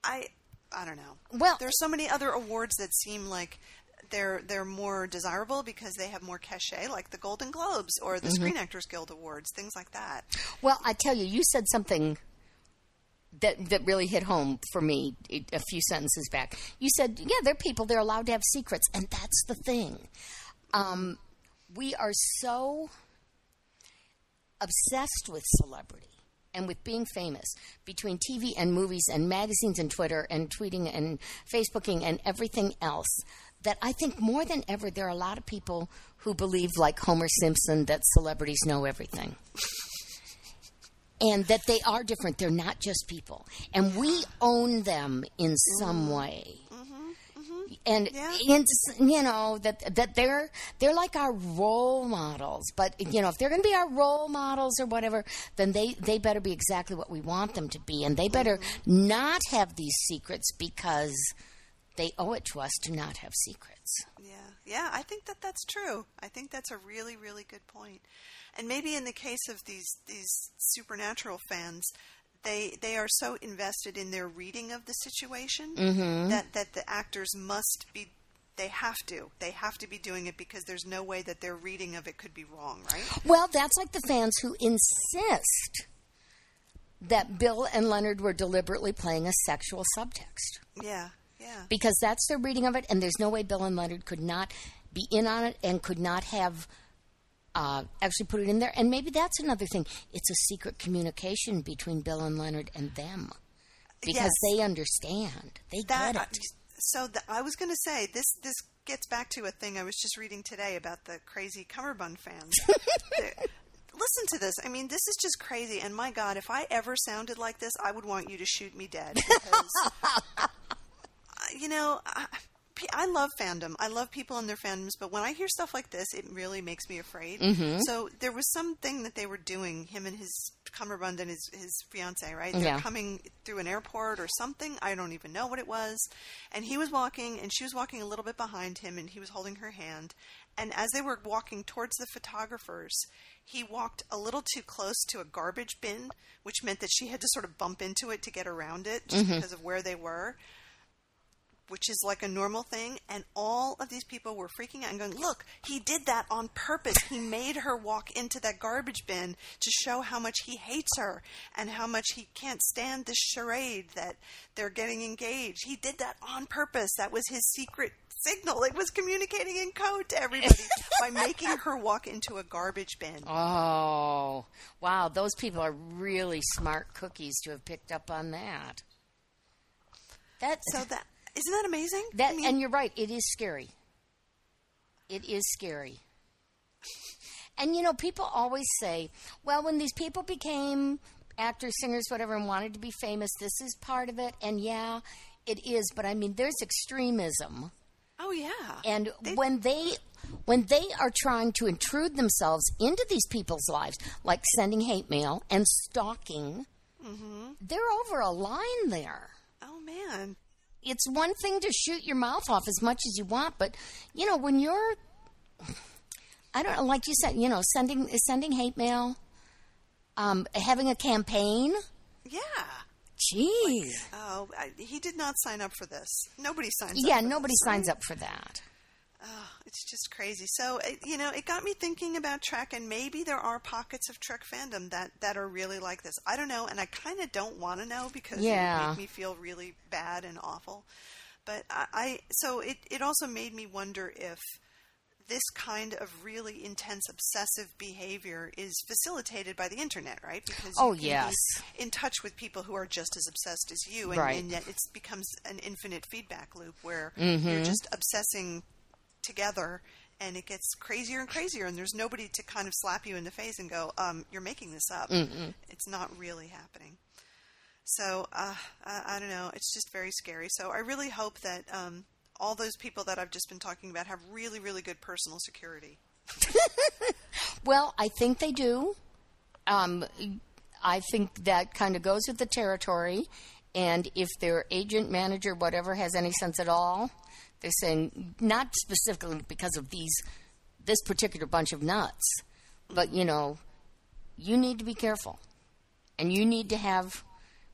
I, I don't know. Well- there's so many other awards that seem like they're they're more desirable because they have more cachet, like the Golden Globes or the Screen Actors Guild Awards, things like that. Well, I tell you, you said something that that really hit home for me a a few sentences back. You said, "Yeah, they're people; they're allowed to have secrets," and that's the thing. Um, we are so obsessed with celebrity and with being famous between TV and movies and magazines and Twitter and tweeting and Facebooking and everything else that I think more than ever there are a lot of people who believe, like Homer Simpson, that celebrities know everything and that they are different. They're not just people, and we own them in some mm. way. And, Yeah. and you know that that they're they're like our role models, but you know if they're going to be our role models or whatever, then they they better be exactly what we want them to be, and they better mm-hmm. not have these secrets because they owe it to us to not have secrets. Yeah, yeah, I think that that's true. I think that's a really, really good point. And maybe in the case of these these supernatural fans, they they are so invested in their reading of the situation mm-hmm. that that the actors must be. They have to. They have to be doing it because there's no way that their reading of it could be wrong, right? Well, that's like the fans who insist that Bill and Leonard were deliberately playing a sexual subtext. Yeah, yeah. because that's their reading of it, and there's no way Bill and Leonard could not be in on it and could not have uh, actually put it in there. And maybe that's another thing. It's a secret communication between Bill and Leonard and them because Yes. they understand. They that get it. so th- I was going to say this this gets back to a thing I was just reading today about the crazy cummerbund fans. Listen to this. I mean, this is just crazy. And my God, if I ever sounded like this, I would want you to shoot me dead. Because, uh, you know, I, I love fandom. I love people and their fandoms. But when I hear stuff like this, it really makes me afraid. Mm-hmm. So there was something that they were doing, him and his cummerbund and his, his fiance, right? They're Yeah. coming through an airport or something. I don't even know what it was. And he was walking, and she was walking a little bit behind him, and he was holding her hand. And as they were walking towards the photographers, he walked a little too close to a garbage bin, which meant that she had to sort of bump into it to get around it just because of where they were which is like a normal thing, and all of these people were freaking out and going, Look, he did that on purpose. He made her walk into that garbage bin to show how much he hates her and how much he can't stand this charade that they're getting engaged. He did that on purpose. That was his secret signal. It was communicating in code to everybody by making her walk into a garbage bin. Oh, wow. Those people are really smart cookies to have picked up on that. That, So that isn't that amazing? that I mean, and you're right, it is scary. It is scary. And you know, people always say, well, when these people became actors, singers, whatever, and wanted to be famous, this is part of it. And yeah, it is. But I mean, there's extremism. oh yeah, And when they when they are trying to intrude themselves into these people's lives, like sending hate mail and stalking, mm-hmm. they're over a line there. oh man, It's one thing to shoot your mouth off as much as you want, but you know when you're, I don't know, like you said, you know, sending sending hate mail, um, having a campaign. yeah. Jeez, Oh, I, he did not sign up for this. Nobody signs up. yeah, for nobody this, signs right? up for that. Oh, it's just crazy. So, it, you know, it got me thinking about Trek, and maybe there are pockets of Trek fandom that, that are really like this. I don't know, and I kind of don't want to know because it Yeah. would make me feel really bad and awful. but I, I so it it also made me wonder if this kind of really intense obsessive behavior is facilitated by the internet, right? Because Oh, can yes. be in touch with people who are just as obsessed as you, and, Right. and yet it becomes an infinite feedback loop where Mm-hmm. you're just obsessing together. And it gets crazier and crazier, and there's nobody to kind of slap you in the face and go, um, "You're making this up." It's not really happening. So uh, I, I don't know. It's just very scary. So I really hope that um, all those people that I've just been talking about have really, really good personal security. Well, I think they do. Um, I think that kind of goes with the territory. And if their agent, manager, whatever has any sense at all, they're saying not specifically because of these this particular bunch of nuts, but you know, you need to be careful, and you need to have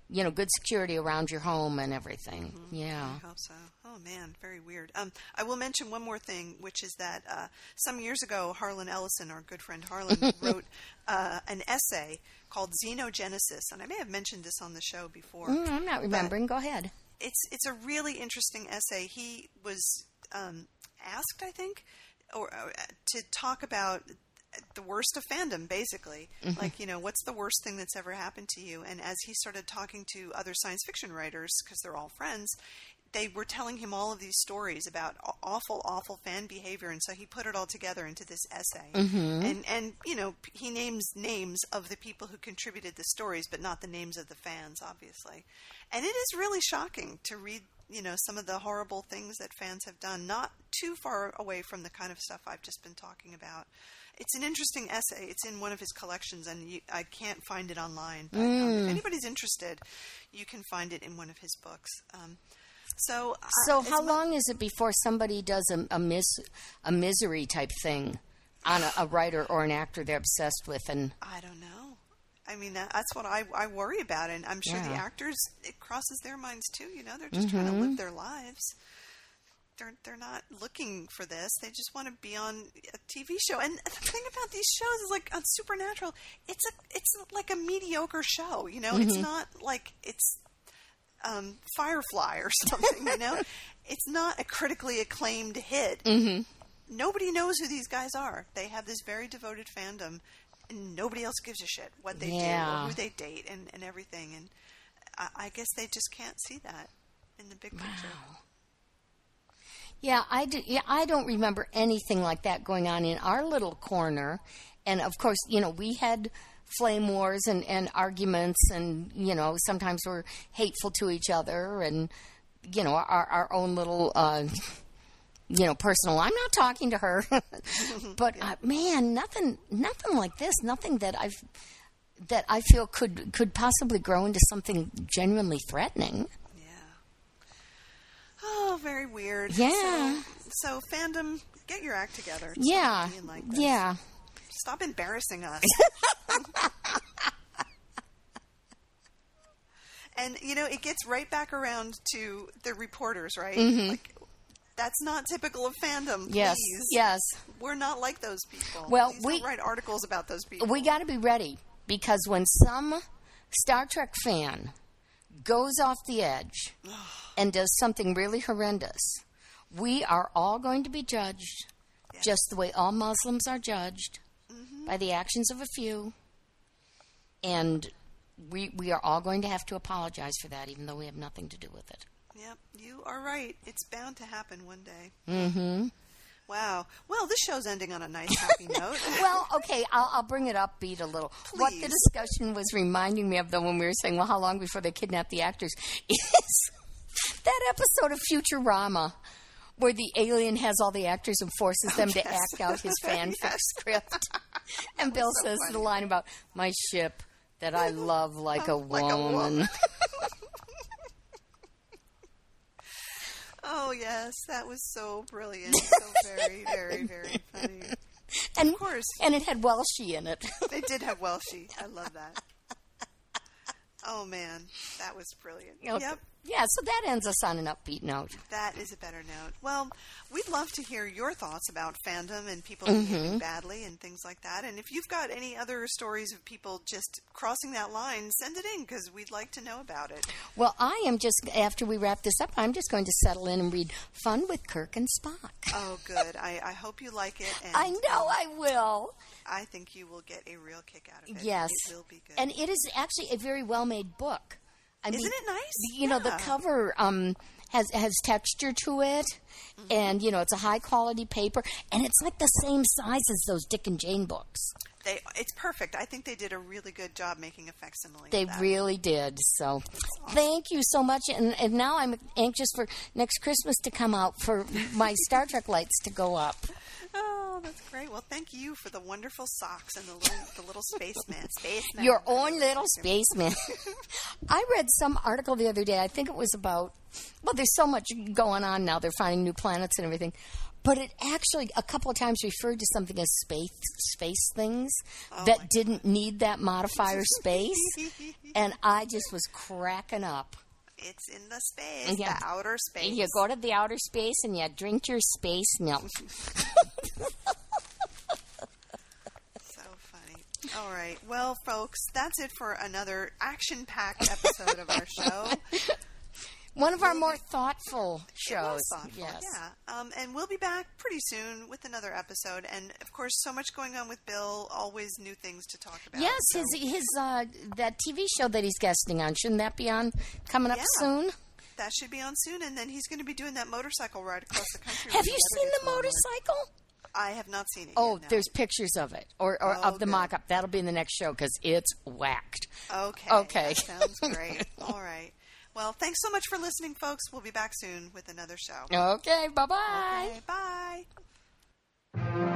you know good security around your home and everything. Yeah. I hope so. Oh man, very weird. Um, I will mention one more thing, which is that uh, some years ago, Harlan Ellison, our good friend Harlan, wrote uh, an essay called Xenogenesis, and I may have mentioned this on the show before. Mm, I'm not remembering. Go ahead. It's it's a really interesting essay. He was um, asked, I think, or uh, to talk about the worst of fandom, basically. Like, you know, what's the worst thing that's ever happened to you? And as he started talking to other science fiction writers, because they're all friends, they were telling him all of these stories about awful, awful fan behavior, and so he put it all together into this essay. And and you know, he names names of the people who contributed the stories, but not the names of the fans, obviously. And it is really shocking to read, you know, some of the horrible things that fans have done, not too far away from the kind of stuff I've just been talking about. It's an interesting essay. It's in one of his collections, and you, I can't find it online. But um, if anybody's interested, you can find it in one of his books. Um, so, uh, So how long is it before somebody does a, a mis a misery type thing on a, a writer or an actor they're obsessed with and I don't know. I mean, that, that's what I, I worry about, and I'm sure the actors it crosses their minds too. You know, they're just trying to live their lives. They're they're not looking for this. They just want to be on a TV show. And the thing about these shows is like on Supernatural, it's a it's like a mediocre show. You know, it's not like it's um, Firefly or something. You know, it's not a critically acclaimed hit. Mm-hmm. Nobody knows who these guys are. They have this very devoted fandom, and nobody else gives a shit what they do or who they date and, and everything. And I, I guess they just can't see that in the big picture. yeah I do, yeah I don't remember anything like that going on in our little corner and of course you know we had flame wars and, and arguments and you know sometimes we're hateful to each other and you know our our own little uh you know personal i'm not talking to her but uh, man nothing nothing like this nothing that i've that i feel could could possibly grow into something genuinely threatening Yeah. Oh, very weird. Yeah. So, so fandom, get your act together. Stop yeah like yeah Stop embarrassing us. and you know, it gets right back around to the reporters, right? Like that's not typical of fandom. Mm-hmm. yes yes We're not like those people. Well, Please we- write articles about those people. we got to be ready because when some Star Trek fan goes off the edge and does something really horrendous, we are all going to be judged just the way all Muslims are judged by the actions of a few. And we, we are all going to have to apologize for that, even though we have nothing to do with it. Yep, you are right. It's bound to happen one day. Mm-hmm. Wow. Well, this show's ending on a nice, happy note. Well, okay, I'll, I'll bring it up, beat a little. Please. What the discussion was reminding me of, though, when we were saying, well, how long before they kidnap the actors, is that episode of Futurama where the alien has all the actors and forces them to act out his fanfic script. And Bill says the line about my ship that I love like a Like a woman. woman. Oh yes, that was so brilliant. So very, very, very funny. and, Of course. And it had Welshy in it. They did have Welshy. I love that. Oh man, that was brilliant. Okay. Yep. Yeah, so that ends us on an upbeat note. That is a better note. Well, we'd love to hear your thoughts about fandom and people Mm-hmm. behaving badly and things like that. And if you've got any other stories of people just crossing that line, send it in because we'd like to know about it. Well, I am just, after we wrap this up, I'm just going to settle in and read Fun with Kirk and Spock. Oh, good. I, I hope you like it. And I know I will. I think you will get a real kick out of it. Yes. It will be good. And it is actually a very well made book. I Isn't mean, it nice? You know, the cover um, has has texture to it, Mm-hmm. and you know it's a high quality paper, and it's like the same size as those Dick and Jane books. They, it's perfect. I think they did a really good job making a facsimile. They of that. really did. So, thank you so much. And, and now I'm anxious for next Christmas to come out for my Star Trek lights to go up. Oh, that's great. Well, thank you for the wonderful socks and the little, the little spaceman. Spaceman. Your own little spaceman. I read some article the other day. I think it was about, well, there's so much going on now. They're finding new planets and everything. But it actually a couple of times referred to something as space space things oh, that didn't need that modifier space, and I just was cracking up. It's in the space, Yeah. the outer space. You go to the outer space and you drink your space milk. So funny. All right. Well, folks, that's it for another action-packed episode of our show. One of our more thoughtful shows. thoughtful, yes. yeah. Um, and we'll be back pretty soon with another episode. And of course, so much going on with Bill. Always new things to talk about. Yes, so- his his uh, that TV show that he's guesting on shouldn't that be on coming up Yeah. soon? that should be on soon. And then he's going to be doing that motorcycle ride across the country. Have you seen the motorcycle? I have not seen it. Oh, yet, no. there's pictures of it or, or Oh, of the good. mock-up. That'll be in the next show because it's whacked. Okay. Okay. sounds great. All right. Well, thanks so much for listening, folks. We'll be back soon with another show. Okay, bye-bye. Okay, bye.